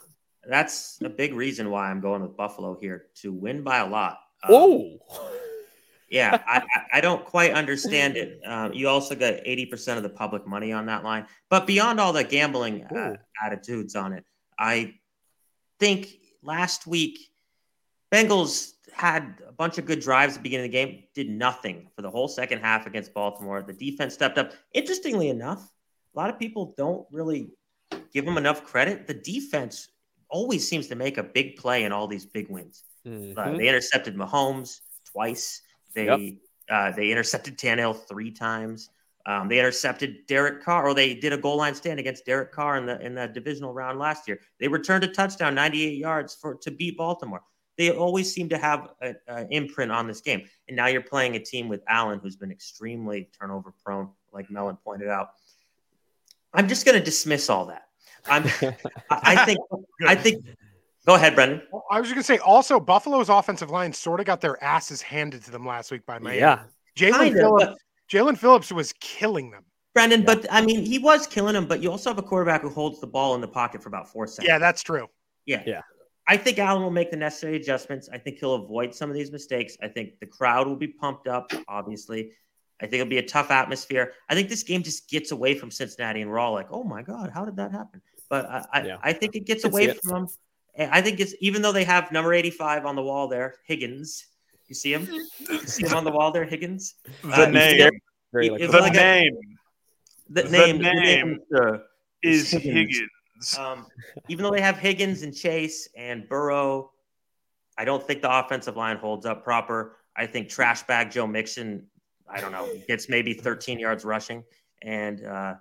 That's a big reason why I'm going with Buffalo here to win by a lot. Um, Oh. yeah, I, I- I don't quite understand it. Um, you also got 80% of the public money on that line. But beyond all the gambling uh, attitudes on it, I think last week, Bengals had a bunch of good drives at the beginning of the game, did nothing for the whole second half against Baltimore. The defense stepped up. Interestingly enough, a lot of people don't really give them enough credit. The defense always seems to make a big play in all these big wins. Uh, Mhm. they intercepted Mahomes twice. They Yep. uh, they intercepted Tannehill three times. Um, they intercepted Derek Carr, or they did a goal line stand against Derek Carr in the in the divisional round last year. They returned a touchdown, 98 yards for to beat Baltimore. They always seem to have an imprint on this game. And now you're playing a team with Allen, who's been extremely turnover prone, like Mellon pointed out. I'm just going to dismiss all that. I'm, I I think, I think. Go ahead, Brendan. Well, I was just gonna say also Buffalo's offensive line sort of got their asses handed to them last week by Miami. yeah. Jaelan Kinda, Phillips. But- Jaelan Phillips was killing them. Brendan, Yeah. but I mean, he was killing them, but you also have a quarterback who holds the ball in the pocket for about four seconds. Yeah, that's true. Yeah. Yeah. I think Allen will make the necessary adjustments. I think he'll avoid some of these mistakes. I think the crowd will be pumped up, obviously. I think it'll be a tough atmosphere. I think this game just gets away from Cincinnati, and we're all like, oh my God, how did that happen? But I, I, Yeah. I think it gets away it. from them. I think it's even though they have number 85 on the wall there, Higgins. You see him? You see him on the wall there, Higgins? The Uh, name, yeah. Very It- like the like a- name The, The name, the name. name, uh, is Higgins. Higgins. Higgins. Um, even though they have Higgins and Chase and Burrow, I don't think the offensive line holds up proper. I think trash bag Joe Mixon, I don't know, gets maybe 13 yards rushing. And uh,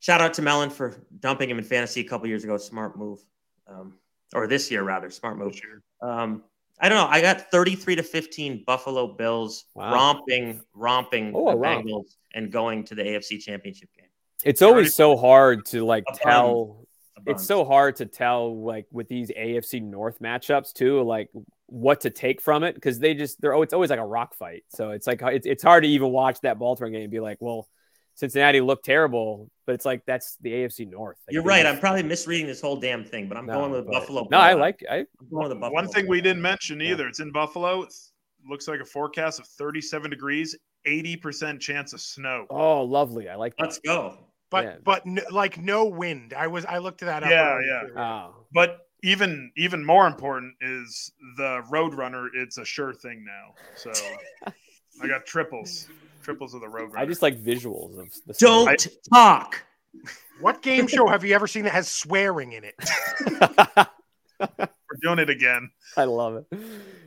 shout out to Mellon for dumping him in fantasy a couple years ago. Smart move. Um, or this year, rather. Smart move. Um, I don't know. I got 33 to 15 Buffalo Bills Wow. romping, romping Oh, the wow. Bengals and going to the AFC Championship game. It's always so hard to like tell. It's so hard to tell like with these AFC North matchups too, like what to take from it because they just they're oh it's always like a rock fight. So it's like it's it's hard to even watch that Baltimore game and be like, well, Cincinnati looked terrible, but it's like that's the AFC North. Like, You're right. I'm probably misreading this whole damn thing, but I'm No, going with but- Buffalo. No, I like I I'm going with the Buffalo. One thing we didn't mention Yeah. either, it's in Buffalo. It looks like a forecast of 37 degrees, 80% chance of snow. oh lovely. I like that. Let's go. But Yeah. but n- like no wind. I was I looked at that up. Yeah, earlier, too. Oh. But even even more important is the Roadrunner. It's a sure thing now. So I got triples, triples of the Roadrunner. I just like visuals of the Don't talk. What game show have you ever seen that has swearing in it? we're doing it again. I love it.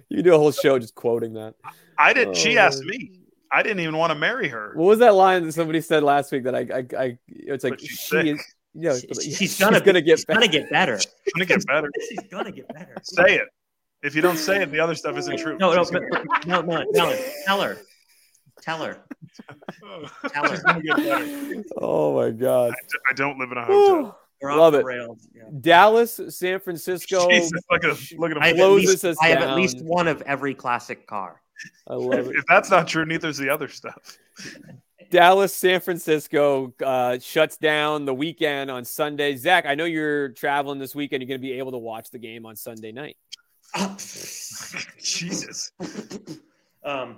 You do a whole show just quoting that. I did. she Oh, asked me. I didn't even want to marry her. What was that line that somebody said last week that I, I, I it's like But she's she sick. is, you know, She's, she's, gonna, gonna get she's better. gonna get better. She's gonna get better. she's gonna get better. Say it. If you don't say it, the other stuff isn't true. No, no, but- no, no, tell her, tell her, tell her, tell her. gonna get better. Oh my god. I don't live in a hotel. We're off Love the it. Yeah. Dallas, San Francisco. Jesus, look at look at I him. have, at least, us I have at least one of every classic car. I love it. If that's not true, neither's the other stuff. Dallas, San Francisco uh, shuts down the weekend on Sunday. Zach, I know you're traveling this weekend. You're going to be able to watch the game on Sunday night. Jesus. um,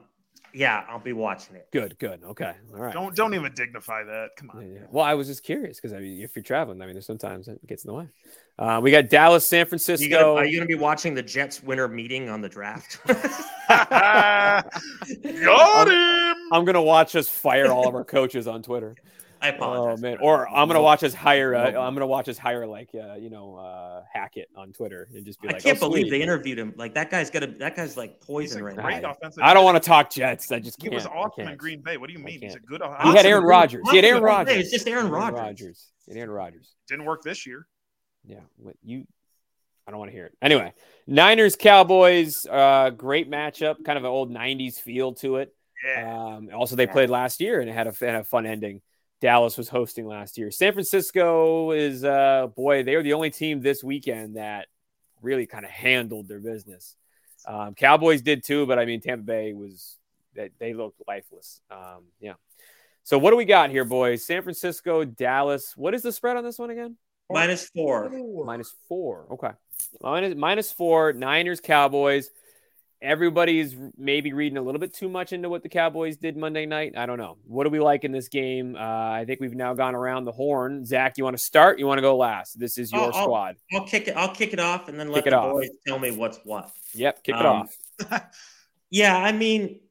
yeah, I'll be watching it. Good, good. Okay. All right. Don't don't even dignify that. Come on. yeah. Well, I was just curious because I mean, if you're traveling, I mean, there's sometimes it gets in the way. Uh, we got Dallas, San You Francisco. gonna, are you going to be watching the Jets winter meeting on the draft? Got him. I'm gonna watch us fire all of our coaches on Twitter. I Oh apologize. man, for that. or I'm gonna watch us hire. Uh, I'm gonna watch us hire like uh, you know uh, Hackett on Twitter and just be like, I can't "Oh, believe sweet." they interviewed him. Like that guy's gonna. That guy's like poison right great now. offensive. I don't want to talk Jets. I just He can't. was awesome in. Green Bay. What do you mean? He's a can't. good. He had Aaron Rodgers. He had Aaron Awesome. Rodgers. It's just Aaron Rodgers. Rodgers. He had Aaron Rodgers. Didn't work this year. Yeah, what you. I don't want to hear it. Anyway, Niners Cowboys. Uh, great matchup. Kind of an old '90s feel to it. Yeah. Um, also, they played last year and it had a, had a fun ending. Dallas was hosting last year. San Francisco is, uh, boy, they were the only team this weekend that really kind of handled their business. Um, Cowboys did too, but I mean, Tampa Bay was, they, they looked lifeless. Um, yeah. So, what do we got here, boys? San Francisco, Dallas. What is the spread on this one again? Minus four. Minus four. Okay. Minus, minus four. Niners, Cowboys. Everybody's maybe reading a little bit too much into what the Cowboys did Monday night. I don't know. What do we like in this game? Uh, I think we've now gone around the horn. Zach, you want to start? You want to go last? This is your I'll- I'll- squad. I'll kick it. I'll kick it off and then Kick let it the off. boys tell me what's what. Yep. Kick it Um, off. Yeah, I mean,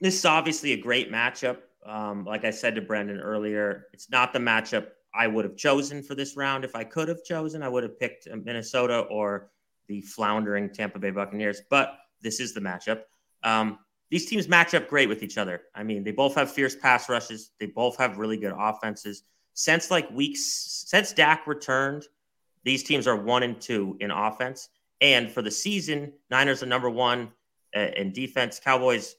this is obviously a great matchup. Um, like I said to Brendan earlier, it's not the matchup I would have chosen for this round. If I could have chosen, I would have picked Minnesota or the floundering Tampa Bay Buccaneers. But this is the matchup. Um, these teams match up great with each other. I mean, they both have fierce pass rushes. They both have really good offenses. Since like weeks, since Dak returned, these teams are one and two in offense. And for the season, Niners are number one uh, in defense. Cowboys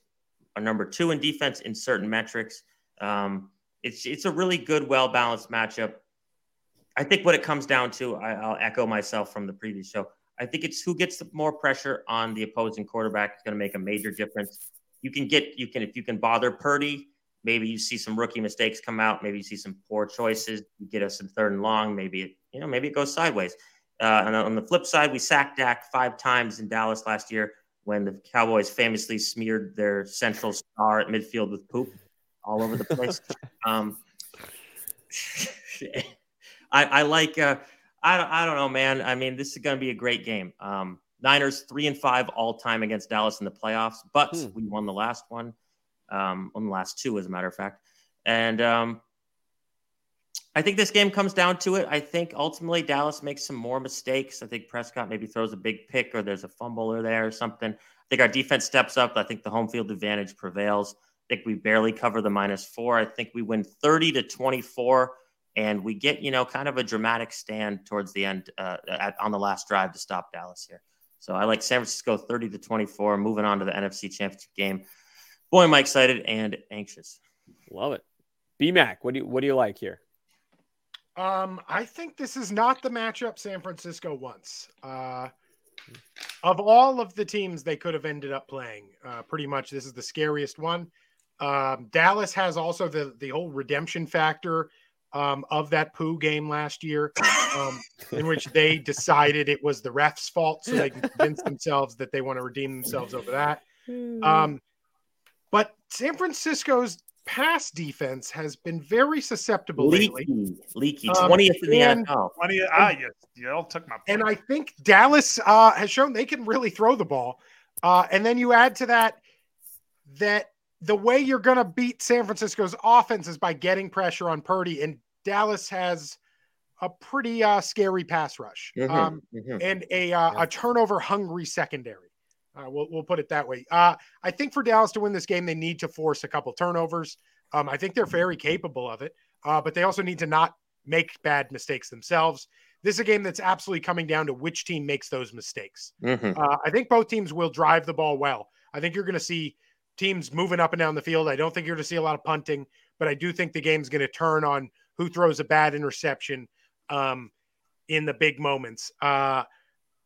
are number two in defense in certain metrics. Um, it's it's a really good, well balanced matchup. I think what it comes down to, I, I'll echo myself from the previous show. I think it's who gets the more pressure on the opposing quarterback is going to make a major difference. You can get you can if you can bother Purdy, maybe you see some rookie mistakes come out, maybe you see some poor choices. You get us some third and long, maybe it you know maybe it goes sideways. Uh, and on the flip side, we sacked Dak five times in Dallas last year when the Cowboys famously smeared their central star at midfield with poop all over the place. um, I, I like. Uh, I don't, I don't know, man. I mean, this is going to be a great game. Um, Niners three and five all time against Dallas in the playoffs, but Hmm. we won the last one, um, won the last two, as a matter of fact. And um, I think this game comes down to it. I think ultimately Dallas makes some more mistakes. I think Prescott maybe throws a big pick or there's a fumble or there or something. I think our defense steps up. I think the home field advantage prevails. I think we barely cover the minus four. I think we win 30 to 24 and we get, you know, kind of a dramatic stand towards the end uh, at, on the last drive to stop Dallas here. So I like San Francisco 30 to 24, moving on to the NFC Championship game. Boy, am I excited and anxious. Love it. BMAC, what do you what do you like here? Um, I think this is not the matchup San Francisco wants. Uh, of all of the teams they could have ended up playing, uh, pretty much this is the scariest one. Um, Dallas has also the the whole redemption factor um, of that poo game last year, um, in which they decided it was the refs' fault, so they can convince themselves that they want to redeem themselves over that. Um, but San Francisco's pass defense has been very susceptible lately. Leaky, leaky, Um, 20th in the and- NFL. When you, ah, you, you all took my And. I think Dallas uh, has shown they can really throw the ball. Uh, and then you add to that that the way you're going to beat San Francisco's offense is by getting pressure on Purdy. And Dallas has a pretty uh, scary pass rush Mhm, um, mhm. and a, uh, a turnover hungry secondary. Uh, we'll, we'll put it that way. Uh, I think for Dallas to win this game, they need to force a couple turnovers. Um, I think they're very capable of it, uh, but they also need to not make bad mistakes themselves. This is a game that's absolutely coming down to which team makes those mistakes. Mhm. Uh, I think both teams will drive the ball well. I think you're going to see teams moving up and down the field. I don't think you're going to see a lot of punting, but I do think the game's going to turn on who throws a bad interception um, in the big moments. Uh,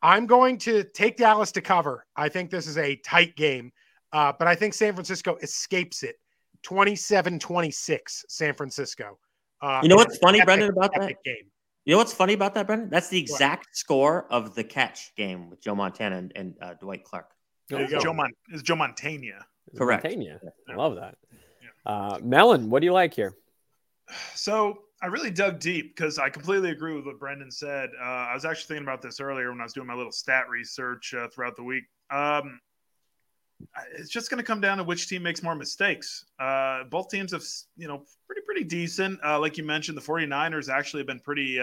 I'm going to take Dallas to cover. I think this is a tight game, uh, but I think San Francisco escapes it 27 26, San Francisco. Uh, You know what's funny, epic, Brendan, about that? game. You know what's funny about that, Brendan? That's the exact score of the catch game with Joe Montana and, and uh, Dwight Clark. There you go. Joe Mon- is Joe Montana. Correct. Montaigne. I love that. Yeah. Uh, Melon, what do you like here? So I really dug deep because I completely agree with what Brendan said. Uh, I was actually thinking about this earlier when I was doing my little stat research uh, throughout the week. Um, it's just going to come down to which team makes more mistakes. Uh, both teams have, you know, pretty, pretty decent. Uh, like you mentioned, the 49ers actually have been pretty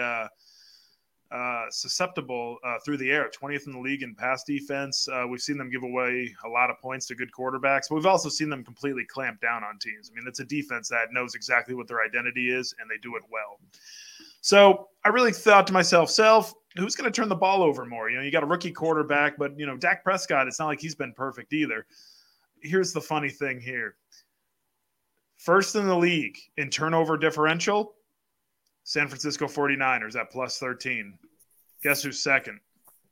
uh, susceptible uh, through the air, 20th in the league in pass defense. Uh, we've seen them give away a lot of points to good quarterbacks, but we've also seen them completely clamp down on teams. I mean, it's a defense that knows exactly what their identity is, and they do it well. So I really thought to myself, self, who's going to turn the ball over more? You know, you got a rookie quarterback, but you know, Dak Prescott, it's not like he's been perfect either. Here's the funny thing here. First in the league in turnover differential, San Francisco 49ers at plus 13. Guess who's second?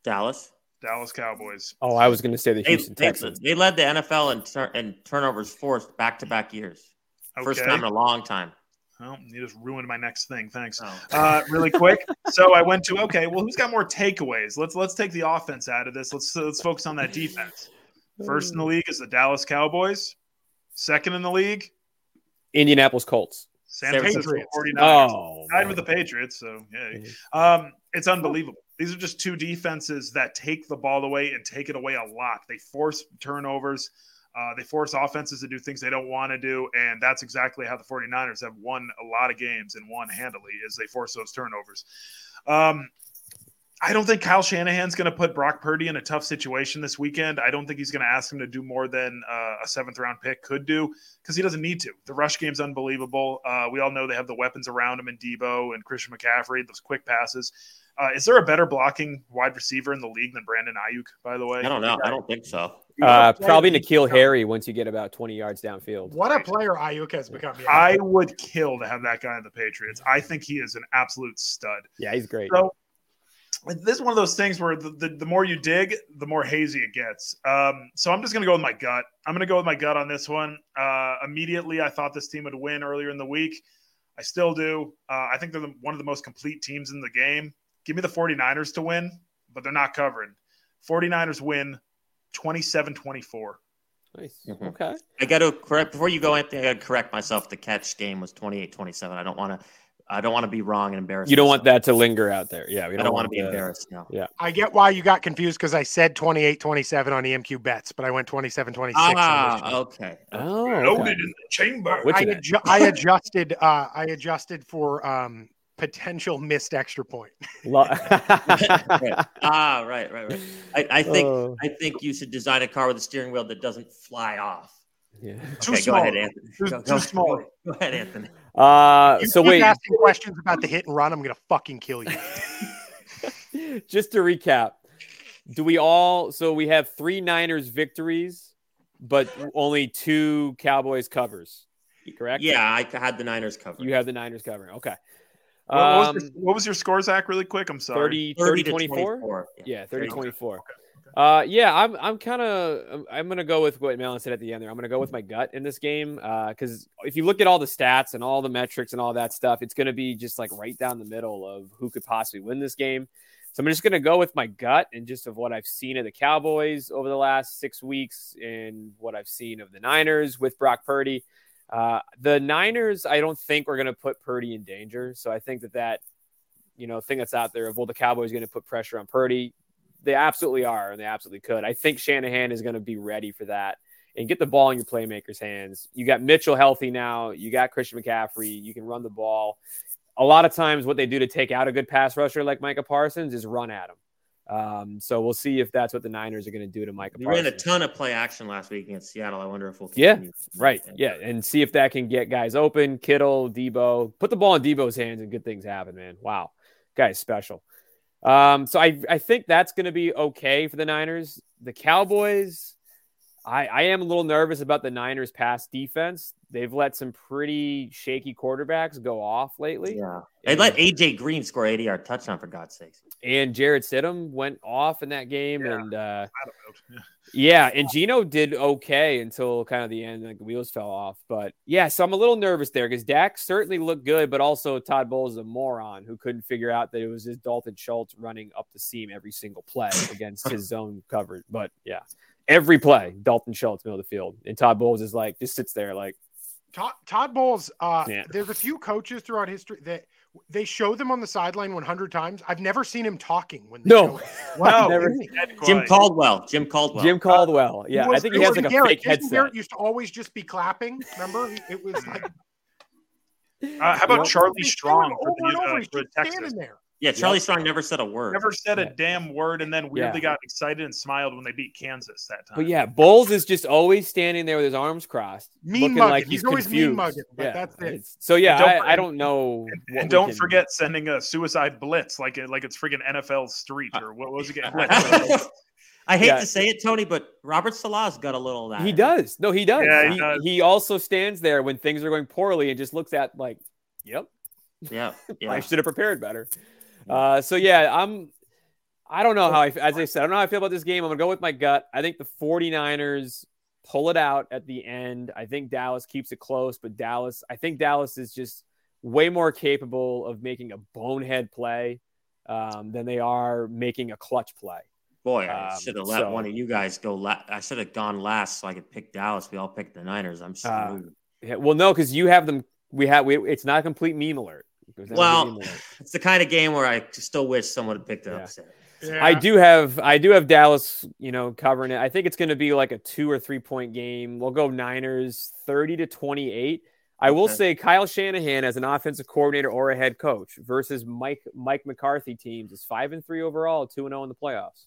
Dallas. Dallas Cowboys. Oh, I was going to say the Houston they, Texans. they led the NFL in, tur- in turnovers forced back to back years. First time in a long time. Well, you just ruined my next thing. Thanks. Oh. uh, really quick. So I went to okay. Well, who's got more takeaways? Let's let's take the offense out of this. Let's let's focus on that defense. First in the league is the Dallas Cowboys. Second in the league, Indianapolis Colts. San San Francisco 49ers. Oh, Tied with the Patriots. So yeah, um, it's unbelievable. These are just two defenses that take the ball away and take it away a lot. They force turnovers. Uh, they force offenses to do things they don't want to do. And that's exactly how the 49ers have won a lot of games and won handily is they force those turnovers. Um, I don't think Kyle Shanahan's going to put Brock Purdy in a tough situation this weekend. I don't think he's going to ask him to do more than uh, a seventh round pick could do because he doesn't need to. The rush game's unbelievable. Uh, we all know they have the weapons around him in Debo and Christian McCaffrey, those quick passes. Uh, is there a better blocking wide receiver in the league than Brandon Aiyuk, by the way? I don't know. I don't think so. Uh, probably N'Keal Harry once you get about 20 yards downfield. What a player Aiyuk has become. Yeah. I would kill to have that guy in the Patriots. I think he is an absolute stud. Yeah, he's great. So this is one of those things where the, the, the more you dig, the more hazy it gets. Um, so I'm just going to go with my gut. I'm going to go with my gut on this one. Uh, immediately, I thought this team would win earlier in the week. I still do. Uh, I think they're the, one of the most complete teams in the game. Give me the 49ers to win, but they're not covering. 49ers win 27 24. Nice. Mhm. Okay. I got to correct before you go, Anthony. I got to correct myself. The catch game was 28 27. I don't want to I don't want to be wrong and embarrassed. You don't want that to linger out there. Yeah, we I don't want to be the- embarrassed. No. I get why you got confused because I said 28 27 on EMQ bets, but I went 27 26. Ah, okay. Oh, Loaded okay. in the chamber. Which I, adju- I adjusted. Uh, I adjusted for um, potential missed extra point. Right. Ah, right, right, right. I, I think Oh, I think you should design a car with a steering wheel that doesn't fly off. Yeah. Too okay, small. go ahead, Anthony. Too- go, too go- small. Go ahead, Anthony. Uh, You so keep wait, asking questions about the hit and run. I'm gonna fucking kill you. just to recap, do we all? So we have three Niners victories, but only two Cowboys covers. Correct. Yeah, I had the Niners cover. You have the Niners covering. Okay. What, what was Um, your, what was your score, Zach? Really quick. I'm sorry. 30, 30 30 24? 24. Yeah, 30 30. 24. Uh, yeah, I'm I'm kind of I'm, I'm gonna go with what Malin said at the end there. I'm gonna go with my gut in this game because if you look at all the stats and all the metrics and all that stuff, it's gonna be just like right down the middle of who could possibly win this game. So I'm just gonna go with my gut and just of what I've seen of the Cowboys over the last six weeks and what I've seen of the Niners with Brock Purdy. Uh, the Niners, I don't think we're gonna put Purdy in danger. So I think that that you know thing that's out there of well the Cowboys going to put pressure on Purdy. They absolutely are, and they absolutely could. I think Shanahan is going to be ready for that and get the ball in your playmakers' hands. You got Mitchell healthy now. You got Christian McCaffrey. You can run the ball. A lot of times, what they do to take out a good pass rusher like Micah Parsons is run at him. Um, so we'll see if that's what the Niners are going to do to Micah We ran a ton of play action last week against Seattle. I wonder if we'll Yeah. Right. Yeah. And see if that can get guys open. Kittle, Debo, put the ball in Debo's hands and good things happen, man. Wow. Guy's special. Um, so I, I think that's going to be okay for the Niners. The Cowboys, I, I am a little nervous about the Niners pass defense. They've let some pretty shaky quarterbacks go off lately. Yeah. They let AJ Green score 80 yard touchdown for God's sakes. And Jarrett Stidham went off in that game. Yeah. And, uh, I don't know. Yeah, and Gino did okay until kind of the end, like the wheels fell off. But yeah, so I'm a little nervous there because Dak certainly looked good, but also Todd Bowles is a moron who couldn't figure out that it was his Dalton Schultz running up the seam every single play against his zone coverage. But yeah, every play, Dalton Schultz middle of the field, and Todd Bowles is like just sits there like, Todd, Todd Bowles, uh, Yeah. there's a few coaches throughout history that they show them on the sideline 100 times. I've never seen him talking when they No. show it. No, Never- Jim. Caldwell. Jim Caldwell. Jim Caldwell. Yeah, was- I think he has was like a Garrett. fake Jason headset. Garrett used to always just be clapping. Remember, It was like Uh, how about Yep. Charlie Strong doing for over the, and over. uh, for just Texas? there. Yeah, Charlie Strong never said a word. Never said a Yeah. damn word, and then weirdly Yeah. got excited and smiled when they beat Kansas that time. But yeah, Bowles is just always standing there with his arms crossed, Mean looking mugging. like He's he's, always mean confused. mugging, but yeah, that's it. it's- So yeah, don't I, I don't know. And, what and don't can- forget sending a suicide blitz like it, like it's freaking NFL Street or what was it getting? I hate Yeah. to say it, Tony, but Robert Saleh's got a little of that. He does. No, he does. Yeah, he he, does. he also stands there when things are going poorly and just looks at like, yep, Yeah. I should have prepared better. Uh, so yeah, I'm. I don't know how I, as I said, I don't know how I feel about this game. I'm gonna go with my gut. I think the 49ers pull it out at the end. I think Dallas keeps it close, but Dallas, I think Dallas is just way more capable of making a bonehead play um, than they are making a clutch play. Boy, I Um, should have let so- one of you guys go. La- I should have gone last so I could pick Dallas. We all picked the Niners. I'm Uh. Yeah, well, no, because you have them. We have. We, it's not a complete meme alert. It was not a Well, it's the kind of game where I still wish someone had picked it Yeah. upset. Yeah. I do have I do have Dallas, you know, covering it. I think it's going to be like a 2 or 3 point game. We'll go Niners 30 to 28. I will Okay. say Kyle Shanahan as an offensive coordinator or a head coach versus Mike Mike McCarthy teams is 5 and 3 overall, 2 and 0 in the playoffs.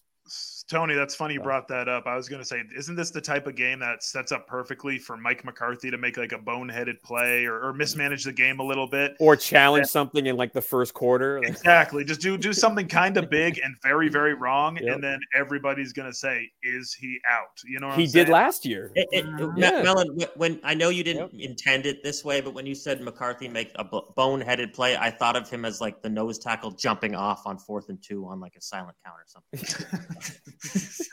Tony, that's funny you brought that up. I was going to say, isn't this the type of game that sets up perfectly for Mike McCarthy to make like a boneheaded play or, or mismanage the game a little bit? Or challenge something in like the first quarter. Exactly. Just do do something kind of big and very very wrong, Yep. and then everybody's going to say, "Is he out?" You know what he I'm did saying? last year. It, it, Yeah. Melon, when- when I know you didn't intend it this way, but when you said McCarthy make a bo- boneheaded play, I thought of him as like the nose tackle jumping off on fourth and two on like a silent count or something.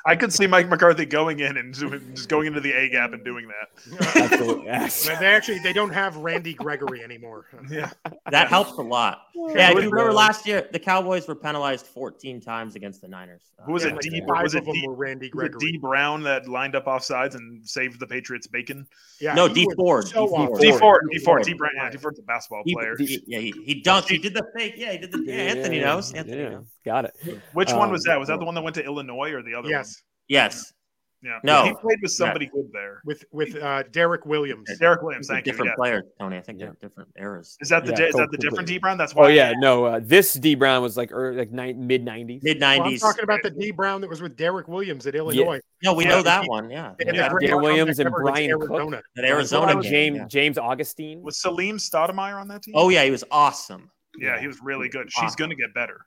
I could see Mike McCarthy going in and just going into the A gap and doing that. Absolutely. Yes. They actually they don't have Randy Gregory anymore. Yeah. That helps a lot. Yeah, if you remember last year, the Cowboys were penalized 14 times against the Niners. Who was Yeah, it? like D, five was it of them D, were Randy Gregory. D Brown that lined up off sides and saved the Patriots bacon? yeah, No, D was Ford. so D on Ford. D point. Ford, D Dee Ford, Ford. Dee Brown, yeah, Dee Ford's a basketball player. yeah, he, he dunked. He did the fake. Yeah, he did the. Yeah, Anthony knows. Anthony Yeah. knows. Got it. Which one was Um, that? Was that the one that went to Illinois or the other Yes, Yes. Yeah. No. He played with somebody good there. with with uh, Derek Williams. Derek Williams, they're thank you. different Yeah. players, Tony. I think Yeah. different eras. Is that the Yeah, is co- that the different. Dee Brown? That's why. Oh yeah, no. Uh, this Dee Brown was like early, like ni- mid nineties. Mid Well, I'm talking about the Dee Brown that was with Derek Williams at Illinois. no, we Yeah, know that he- one. Yeah, And Yeah. the great Dan comeback Williams and ever against Brian Cook. Arizona. Arizona Well, game. James yeah. James Augustine. Was Salim Stoudamire on that team? Oh yeah, he was awesome. yeah, he was really good. She's Awesome. going to get better.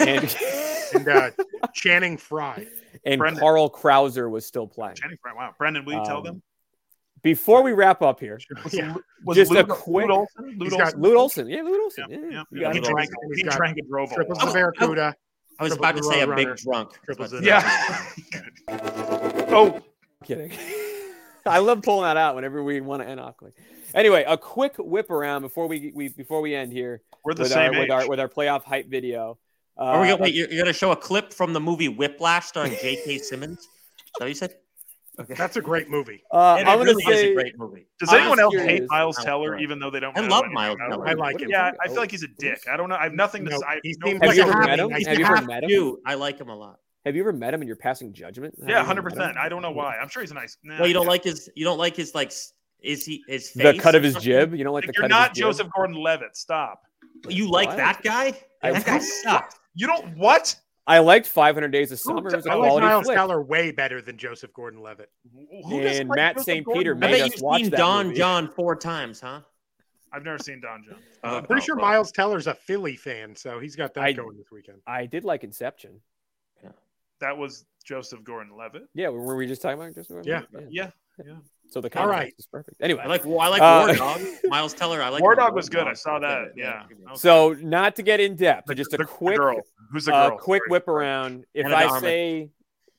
and and uh, Channing Frye. and Brendan. Carl Krauser was still playing. Channing Frye. Wow, Brendan, will you tell Um, them? Before we wrap up here, Yeah, Was just a Lute- quick- Lute Olson? Lute Olson? Lute Olson. Yeah, Lute Olson. Yeah, Yeah, yeah. you got He it. drank. He's He got drank and drove. a triples lot. the Barracuda. I was about to say a Road big Runner. drunk. I Triples about it to Yeah. oh, kidding. I love pulling that out whenever we want to end awkwardly. Anyway, a quick whip around before we, we before we end here we're the with same our, age. with our with our playoff hype video. Uh, Are we gonna wait? You're, you're gonna show a clip from the movie Whiplash starring J.K. Simmons? Is that what you said? Okay. That's a great movie. uh, I'm gonna really is say a great movie. Does I'm anyone else hate Miles I'm Teller, sorry. even though they don't? I love Miles Teller. I like him. Yeah, I feel like he's a dick. I don't know. I have nothing to No, say. he no- seems Have like you a ever happy, met him? Have you ever met him? I like him a lot. Have you ever met him and you're passing judgment? Have Yeah, hundred percent. I don't know why. I'm sure he's a nice. Nah, Well, you don't yeah. like his. You don't like his like. Is he his The face cut of his something? jib. You don't like Like, the you're cut not of his jib? Joseph Gordon-Levitt. Stop. You like I that guy? I that guy like- sucks. You don't what? I liked 500 Days of Summer. It was a I like quality Miles flick. Teller way better than Joseph Gordon-Levitt. Who And like Matt St. Peter I bet us you've watch seen that Don movie. John four times, huh? I've never seen Don Jon. Uh, I'm pretty oh, sure well, Miles Teller's a Philly fan, so he's got that I- going this weekend. I did like Inception. Yeah. That was Joseph Gordon-Levitt. Yeah, were we just talking about just Yeah. Yeah. So the All context right. is perfect. Anyway, I like. Well, I like Uh, War Dog. Miles Teller. I like. War. Dog was good. I saw that. Yeah. so not to get in depth, but just a The- the quick girl. Who's the uh, quick Sorry. whip around. If Anna I Armas. say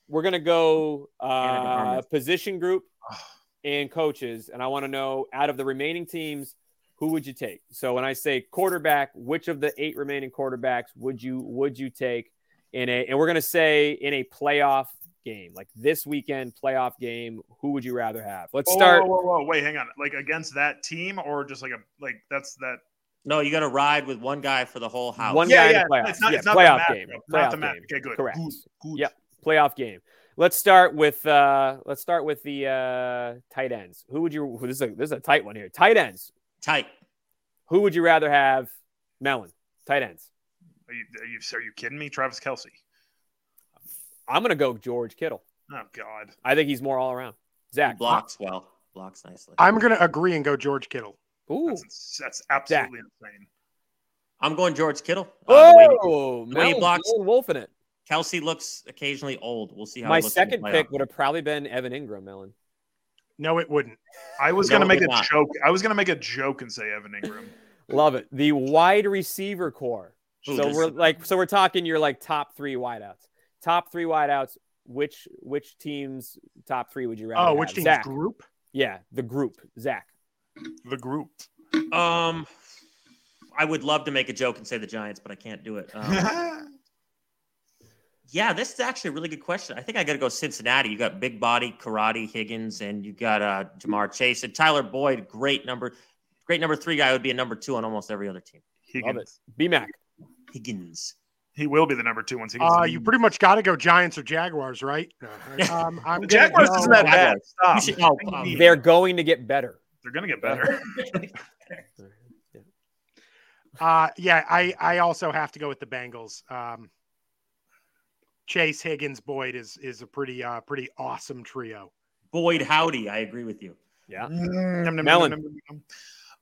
we're gonna go Anna uh, position group and coaches, and I want to know out of the remaining teams, who would you take? So when I say quarterback, which of the eight remaining quarterbacks would you would you take in a? And we're gonna say in a playoff game, like this weekend playoff game. Who would you rather have? Let's Whoa, start. Whoa, whoa, whoa, wait, hang on. Like against that team, or just like a like that's that. No, you got to ride with one guy for the whole house. One yeah, guy in the playoffs. It's not, Yeah, it's not playoff the game. matchup, Playoff Not the match. game. Okay, good. Correct. Good, good. Yep. playoff game. Let's start with uh let's start with the uh tight ends. Who would you this is a this is a tight one here. Tight ends. Tight. Who would you rather have? Melon. Tight ends. Are you, are you are you kidding me? Travis Kelce. I'm gonna go George Kittle. Oh God. I think he's more all around. He Zach. blocks well. Blocks nicely. I'm going to agree and go George Kittle. Ooh. That's, that's absolutely insane. I'm going George Kittle. Uh, the way- Oh, the way he Melon's blocks- lone wolf in it. Kelce looks occasionally old. We'll see how. My he looks the second pick would have probably been Evan Engram, Melon. No, it wouldn't. I was No, gonna make a not. joke. I was gonna make a joke and say Evan Engram. Love it. The wide receiver core. Ooh, so we're like so we're talking your like top three wideouts. Top three wideouts. Which which team's top three would you rather? Oh, which have? team's Zach. group? Yeah, the group. Zach. the group. Um, I would love to make a joke and say the Giants, but I can't do it. Um, yeah, this is actually a really good question. I think I got to go Cincinnati. You got big body, karate, Higgins, and you got uh, Ja'Marr Chase and Tyler Boyd. Great number, great number three guy would be a number two on almost every other team. Love it. Higgins. B Mac. Higgins. He will be the number two once he gets. Uh, you pretty much got to go Giants or Jaguars, right? Um, I'm the gonna Jaguars isn't that bad. Stop. Should- oh, um, They're going to get better. They're gonna get better. Uh, yeah, I I also have to go with the Bengals. Um, Chase Higgins Boyd is is a pretty uh pretty awesome trio. Boyd Howdy. I agree with you. Yeah. Mm, nom, nom, Melon.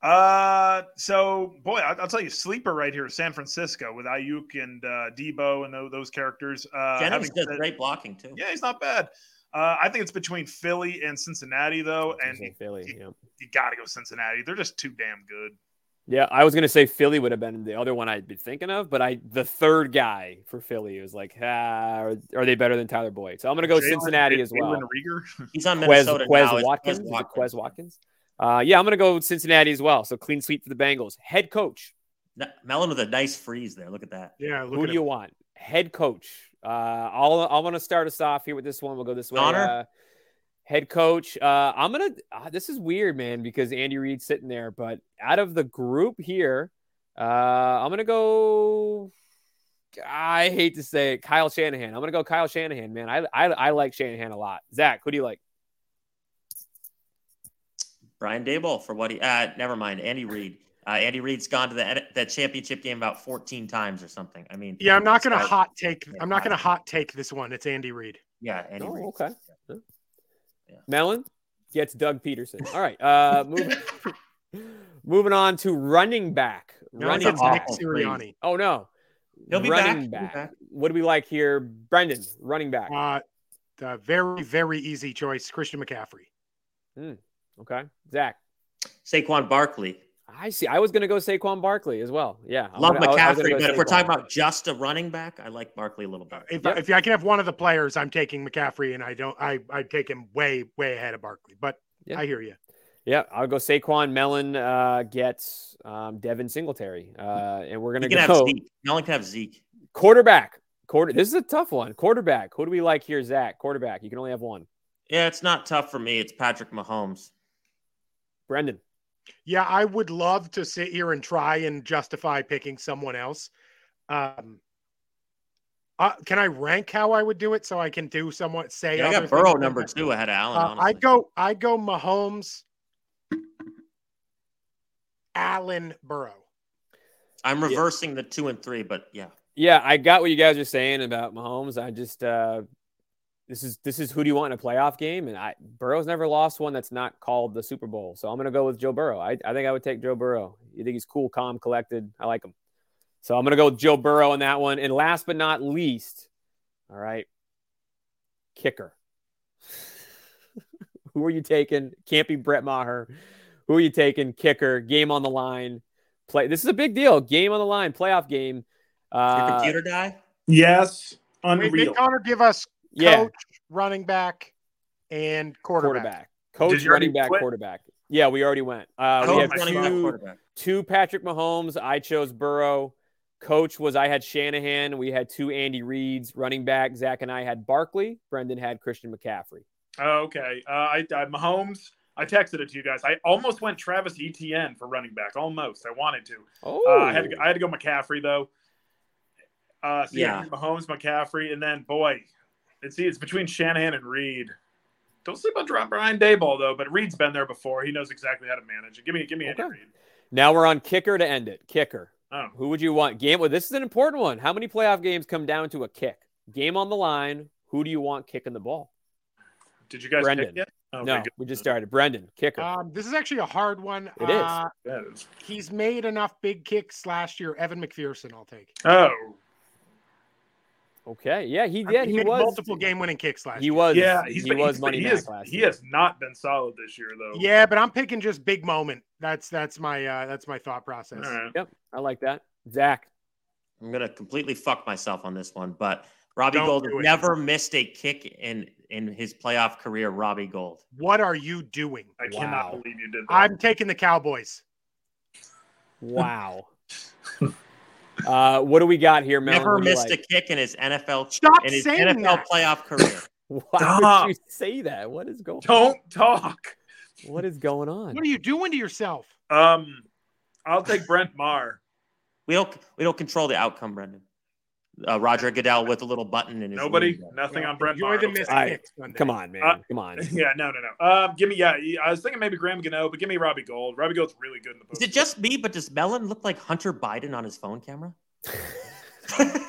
Uh, so boy, I'll, I'll tell you, sleeper right here, San Francisco with Aiyuk and uh, Debo and those, those characters. Uh, Jennings having does said- great blocking too. yeah, he's not bad. Uh, I think it's between Philly and Cincinnati though, and Say Philly. Yeah. you got to go Cincinnati. They're just too damn good. Yeah, I was gonna say Philly would have been the other one I'd been thinking of, but I the third guy for Philly was like, ah, are, are they better than Tyler Boyd? So I'm gonna go Jalen- Cincinnati as well. Jalen Reagor. He's on Quez, Minnesota Quez now. It's Watkins, Quez Is it Quez Watkins. Uh, yeah, I'm gonna go Cincinnati as well. So clean sweep for the Bengals. Head coach, N- Melon with a nice freeze there. Look at that. Yeah, look who at do you want? Head coach. Uh, I'll I'm gonna start us off here with this one. We'll go this way. Connor? Uh, head coach. Uh, I'm gonna. Uh, this is weird, man, because Andy Reid's sitting there. But out of the group here, uh, I'm gonna go. I hate to say it, Kyle Shanahan. I'm gonna go Kyle Shanahan, man. I I, I like Shanahan a lot. Zach, who do you like? Brian Daboll for what he. Uh, never mind. Andy Reid. Uh, Andy Reid's gone to the that championship game about 14 times or something. I mean, Yeah, I'm not going to guy- hot take. I'm not going to hot take this one. It's Andy Reid. Yeah, Andy Oh, Reid. okay. Yeah. Melon gets Doug Pederson. All right. Uh, moving, moving on to running back. No, running it's awful Nick back. Sirianni. Oh no. He'll be running back. He'll back. What do we like here, Brendan? Running back. Uh, the very very easy choice, Christian McCaffrey. Okay. Zach. Saquon Barkley. I see. I was going to go Saquon Barkley as well. Yeah. Love gonna- I was- I was gonna McCaffrey, go but if we're talking about just a running back, I like Barkley a little bit. If Yep. if I can have one of the players, I'm taking McCaffrey, and I don't. I I take him way way ahead of Barkley. But Yeah. I hear you. Yeah, I'll go Saquon. Melon uh, gets um, Devin Singletary, uh, and we're gonna can have go Zeke. No can have Zeke. quarterback. Quarter. This is a tough one. Quarterback. Who do we like here, Zach? Quarterback. You can only have one. Yeah, it's not tough for me. It's Patrick Mahomes. Brendan. Yeah, I would love to sit here and try and justify picking someone else. Um, uh, can I rank how I would do it so I can do somewhat say? Yeah, I other got Burrow things? number two ahead of Allen. Uh. I go. I go Mahomes, Allen, Burrow. I'm reversing the two and three, but yeah. Yeah, I got what you guys are saying about Mahomes. I just uh, this is this is who do you want in a playoff game? And I Burrow's never lost one that's not called the Super Bowl. So I'm gonna go with Joe Burrow. I, I think I would take Joe Burrow. You think he's cool, calm, collected. I like him. So I'm gonna go with Joe Burrow in that one. And last but not least, all right, kicker. who are you taking? Can't be Brett Maher. Who are you taking? Kicker, game on the line. Play. This is a big deal. Game on the line, playoff game. Your Uh, computer die? Yes, Wait, unreal. did Connor give us yeah, coach, running back, and quarterback? quarterback. Coach, Did you already running back, quit? quarterback. Yeah, we already went. Uh, we have two, two Patrick Mahomes. I chose Burrow. Coach was I had Shanahan. We had two Andy Reids. Running back, Zach and I had Barkley. Brendan had Christian McCaffrey. Oh, okay. Uh, I, I Mahomes. I texted it to you guys. I almost went Travis Etienne for running back. Almost. I wanted to. Oh, Uh, I had to. go- I had to go McCaffrey though. Uh, so yeah, Yeah. Mahomes, McCaffrey, and then boy, it's see, it's between Shanahan and Reid. Don't sleep on Dr- Brian Daboll though, but Reid's been there before. He knows exactly how to manage it. Give me, give me Andy Okay. Reid. now we're on kicker to end it. Kicker. Oh, Who would you want? Game. Well, this is an important one. How many playoff games come down to a kick? Game on the line. Who do you want kicking the ball? did you guys Brendan. pick yet? Okay, no, we just started. Brendan, kicker. Um, this is actually a hard one. It is. Uh, That is- He's made enough big kicks last year. Evan McPherson, I'll take. Oh, okay. Yeah, he I yeah mean, he made was multiple game-winning kicks last He year. was. yeah, he's he been, was he's money been, he back has, last he year. has not been solid this year though. Yeah, but I'm picking just big moment. That's that's my uh, that's my thought process. All right. Yep, I like that. Zach. I'm gonna completely fuck myself on this one, but Robbie Don't Gould do has it. never missed a kick in in his playoff career. Robbie Gould. What are you doing? I Wow. cannot believe you did that. I'm taking the Cowboys. Wow. uh, what do we got here, Mel? Never What do you missed like? a kick in his NFL Stop in his saying NFL that. playoff career. Why Stop. would you say that? What is going? Don't talk. What is going on? What are you doing to yourself? Um, I'll take Brent Maher. We don't we don't control the outcome, Brendan. Uh, Roger Goodell with a little button in his Nobody, knee. nothing on Brent Enjoy Maher. the Okay. missed I- Come on, man. Uh, Come on. Yeah, no, no, no. Um, give me, yeah. I was thinking maybe Graham Gano, but give me Robbie Gould. Robbie Gould's really good in the Is it just me, but does Mellon look like Hunter Biden on his phone camera?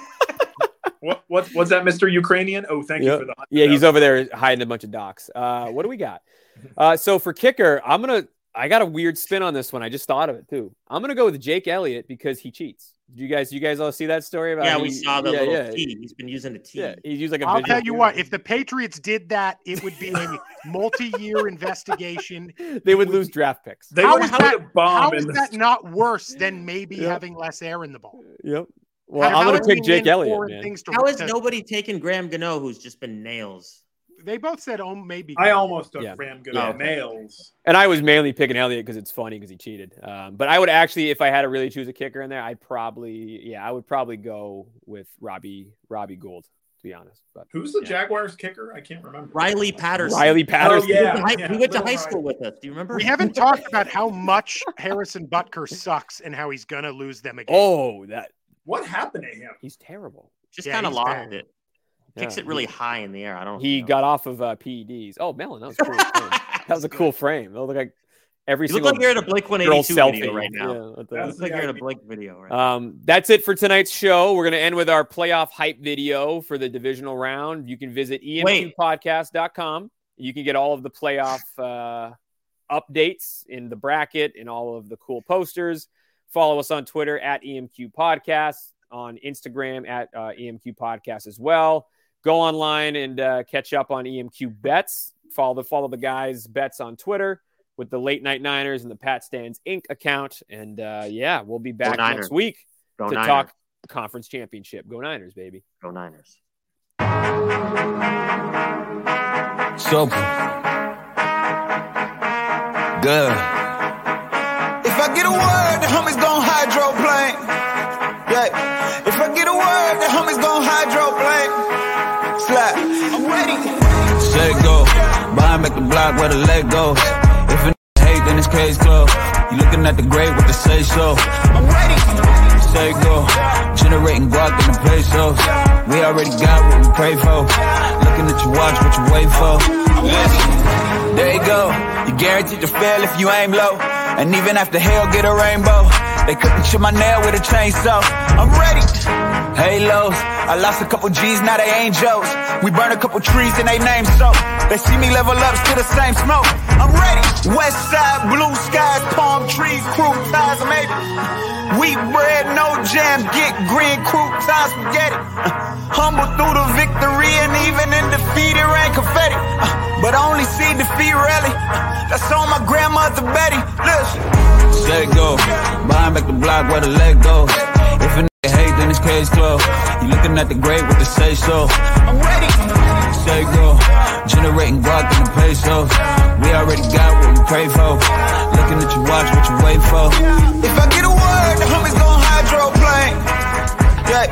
What, what, what's that, Mr. Ukrainian? Oh, thank Yep. you for the. Yeah, he's over there hiding a bunch of docs. Uh, what do we got? Uh, so for kicker, I'm gonna. I got a weird spin on this one. I just thought of it too. I'm gonna go with Jake Elliott because he cheats. Did you guys, you guys all see that story about? Yeah, he- we saw the yeah, little yeah, T. He's been using the T. Yeah, he's used like a. I'll tell you what, if the Patriots did that, it would be a multi-year investigation. they would lose draft picks. They How would is put that- a bomb How in is the that not worse than maybe Yeah. having less air in the ball? Yep. Well, How- I'm gonna are pick Jake in Elliott, foreign man. things to- How is to- nobody taking Graham Gano, who's just been nails? They both said, "Oh, maybe." I almost took Yeah. Graham Yeah. Gano nails. And I was mainly picking Elliott because it's funny because he cheated. Um, but I would actually, if I had to really choose a kicker in there, I'd probably, yeah, I would probably go with Robbie Robbie Gould, to be honest. But Who's the Yeah. Jaguars kicker? I can't remember. Riley Patterson. Riley Oh Patterson. He went yeah, to high, yeah. went to high school with us. Do you remember? We haven't talked about how much Harrison Butker sucks and how he's gonna lose them again. Oh, that What happened to him? he's terrible. just Yeah, kind of lost bad. it. Kicks Yeah. it really high in the air. I don't. He know. got off of uh, PEDs. Oh, Melon, that was cool. that was a cool frame. It looked like every single You look like you're in a Blink girl 182 selfie video right now. Yeah, the- That's- Looks like you're in a Blink video right now. Um, that's it for tonight's show. We're going to end with our playoff hype video for the divisional round. You can visit emqpodcast.com. You can get all of the playoff uh, updates in the bracket and all of the cool posters. Follow us on Twitter at EMQ Podcast, on Instagram at uh, EMQ Podcast as well. Go online and uh, catch up on EMQ Bets. Follow the follow the guys' bets on Twitter with the Late Night Niners and the Pat Stands Inc. account. And uh, yeah, we'll be back next week Go to Niners. talk conference championship. Go Niners, baby. Go Niners. Super. Good. If I get a word, the homies gon' hydroplane. Yeah. If I get a word, the homies gon' hydroplane. Say go. Behind back the block where the leg goes. If a n- hate, then it's case closed. You looking at the grave with the say so. I'm ready. Say go. Generating guac in the pesos. We already got what we pray for. Looking at your watch, what you wait for. There you go. You guaranteed to fail if you aim low. And even after hell, get a rainbow. They couldn't chip my nail with a chainsaw. I'm ready. Halos. I lost a couple G's, now they angels. We burn a couple trees and they name so. They see me level up, still the same smoke. I'm ready. West side, blue skies, palm trees, crew ties, maybe. Wheat bread, no jam, get green, crew ties, spaghetti. Uh, humble through the victory and even in defeat, it rain confetti. Uh, but I only see defeat rally. Uh, that's on my grandmother Betty. Listen. Say go. Behind back the block where the leg goes. If in his cage club. You looking at the great with the say so. I'm ready. Say go. Generating guac in the pesos. We already got what we pray for. Looking at your watch, what you wait for. If I get a word, the homies gon' hydroplane. Yeah.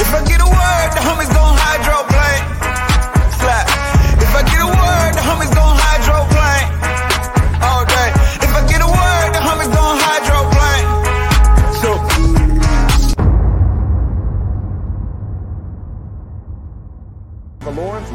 If I get a word, the homies gon' hydroplane. Slap. If I get a word, the homies gon' hydroplane. All day. If I get a word, the homies gon' hydroplane. The Lawrence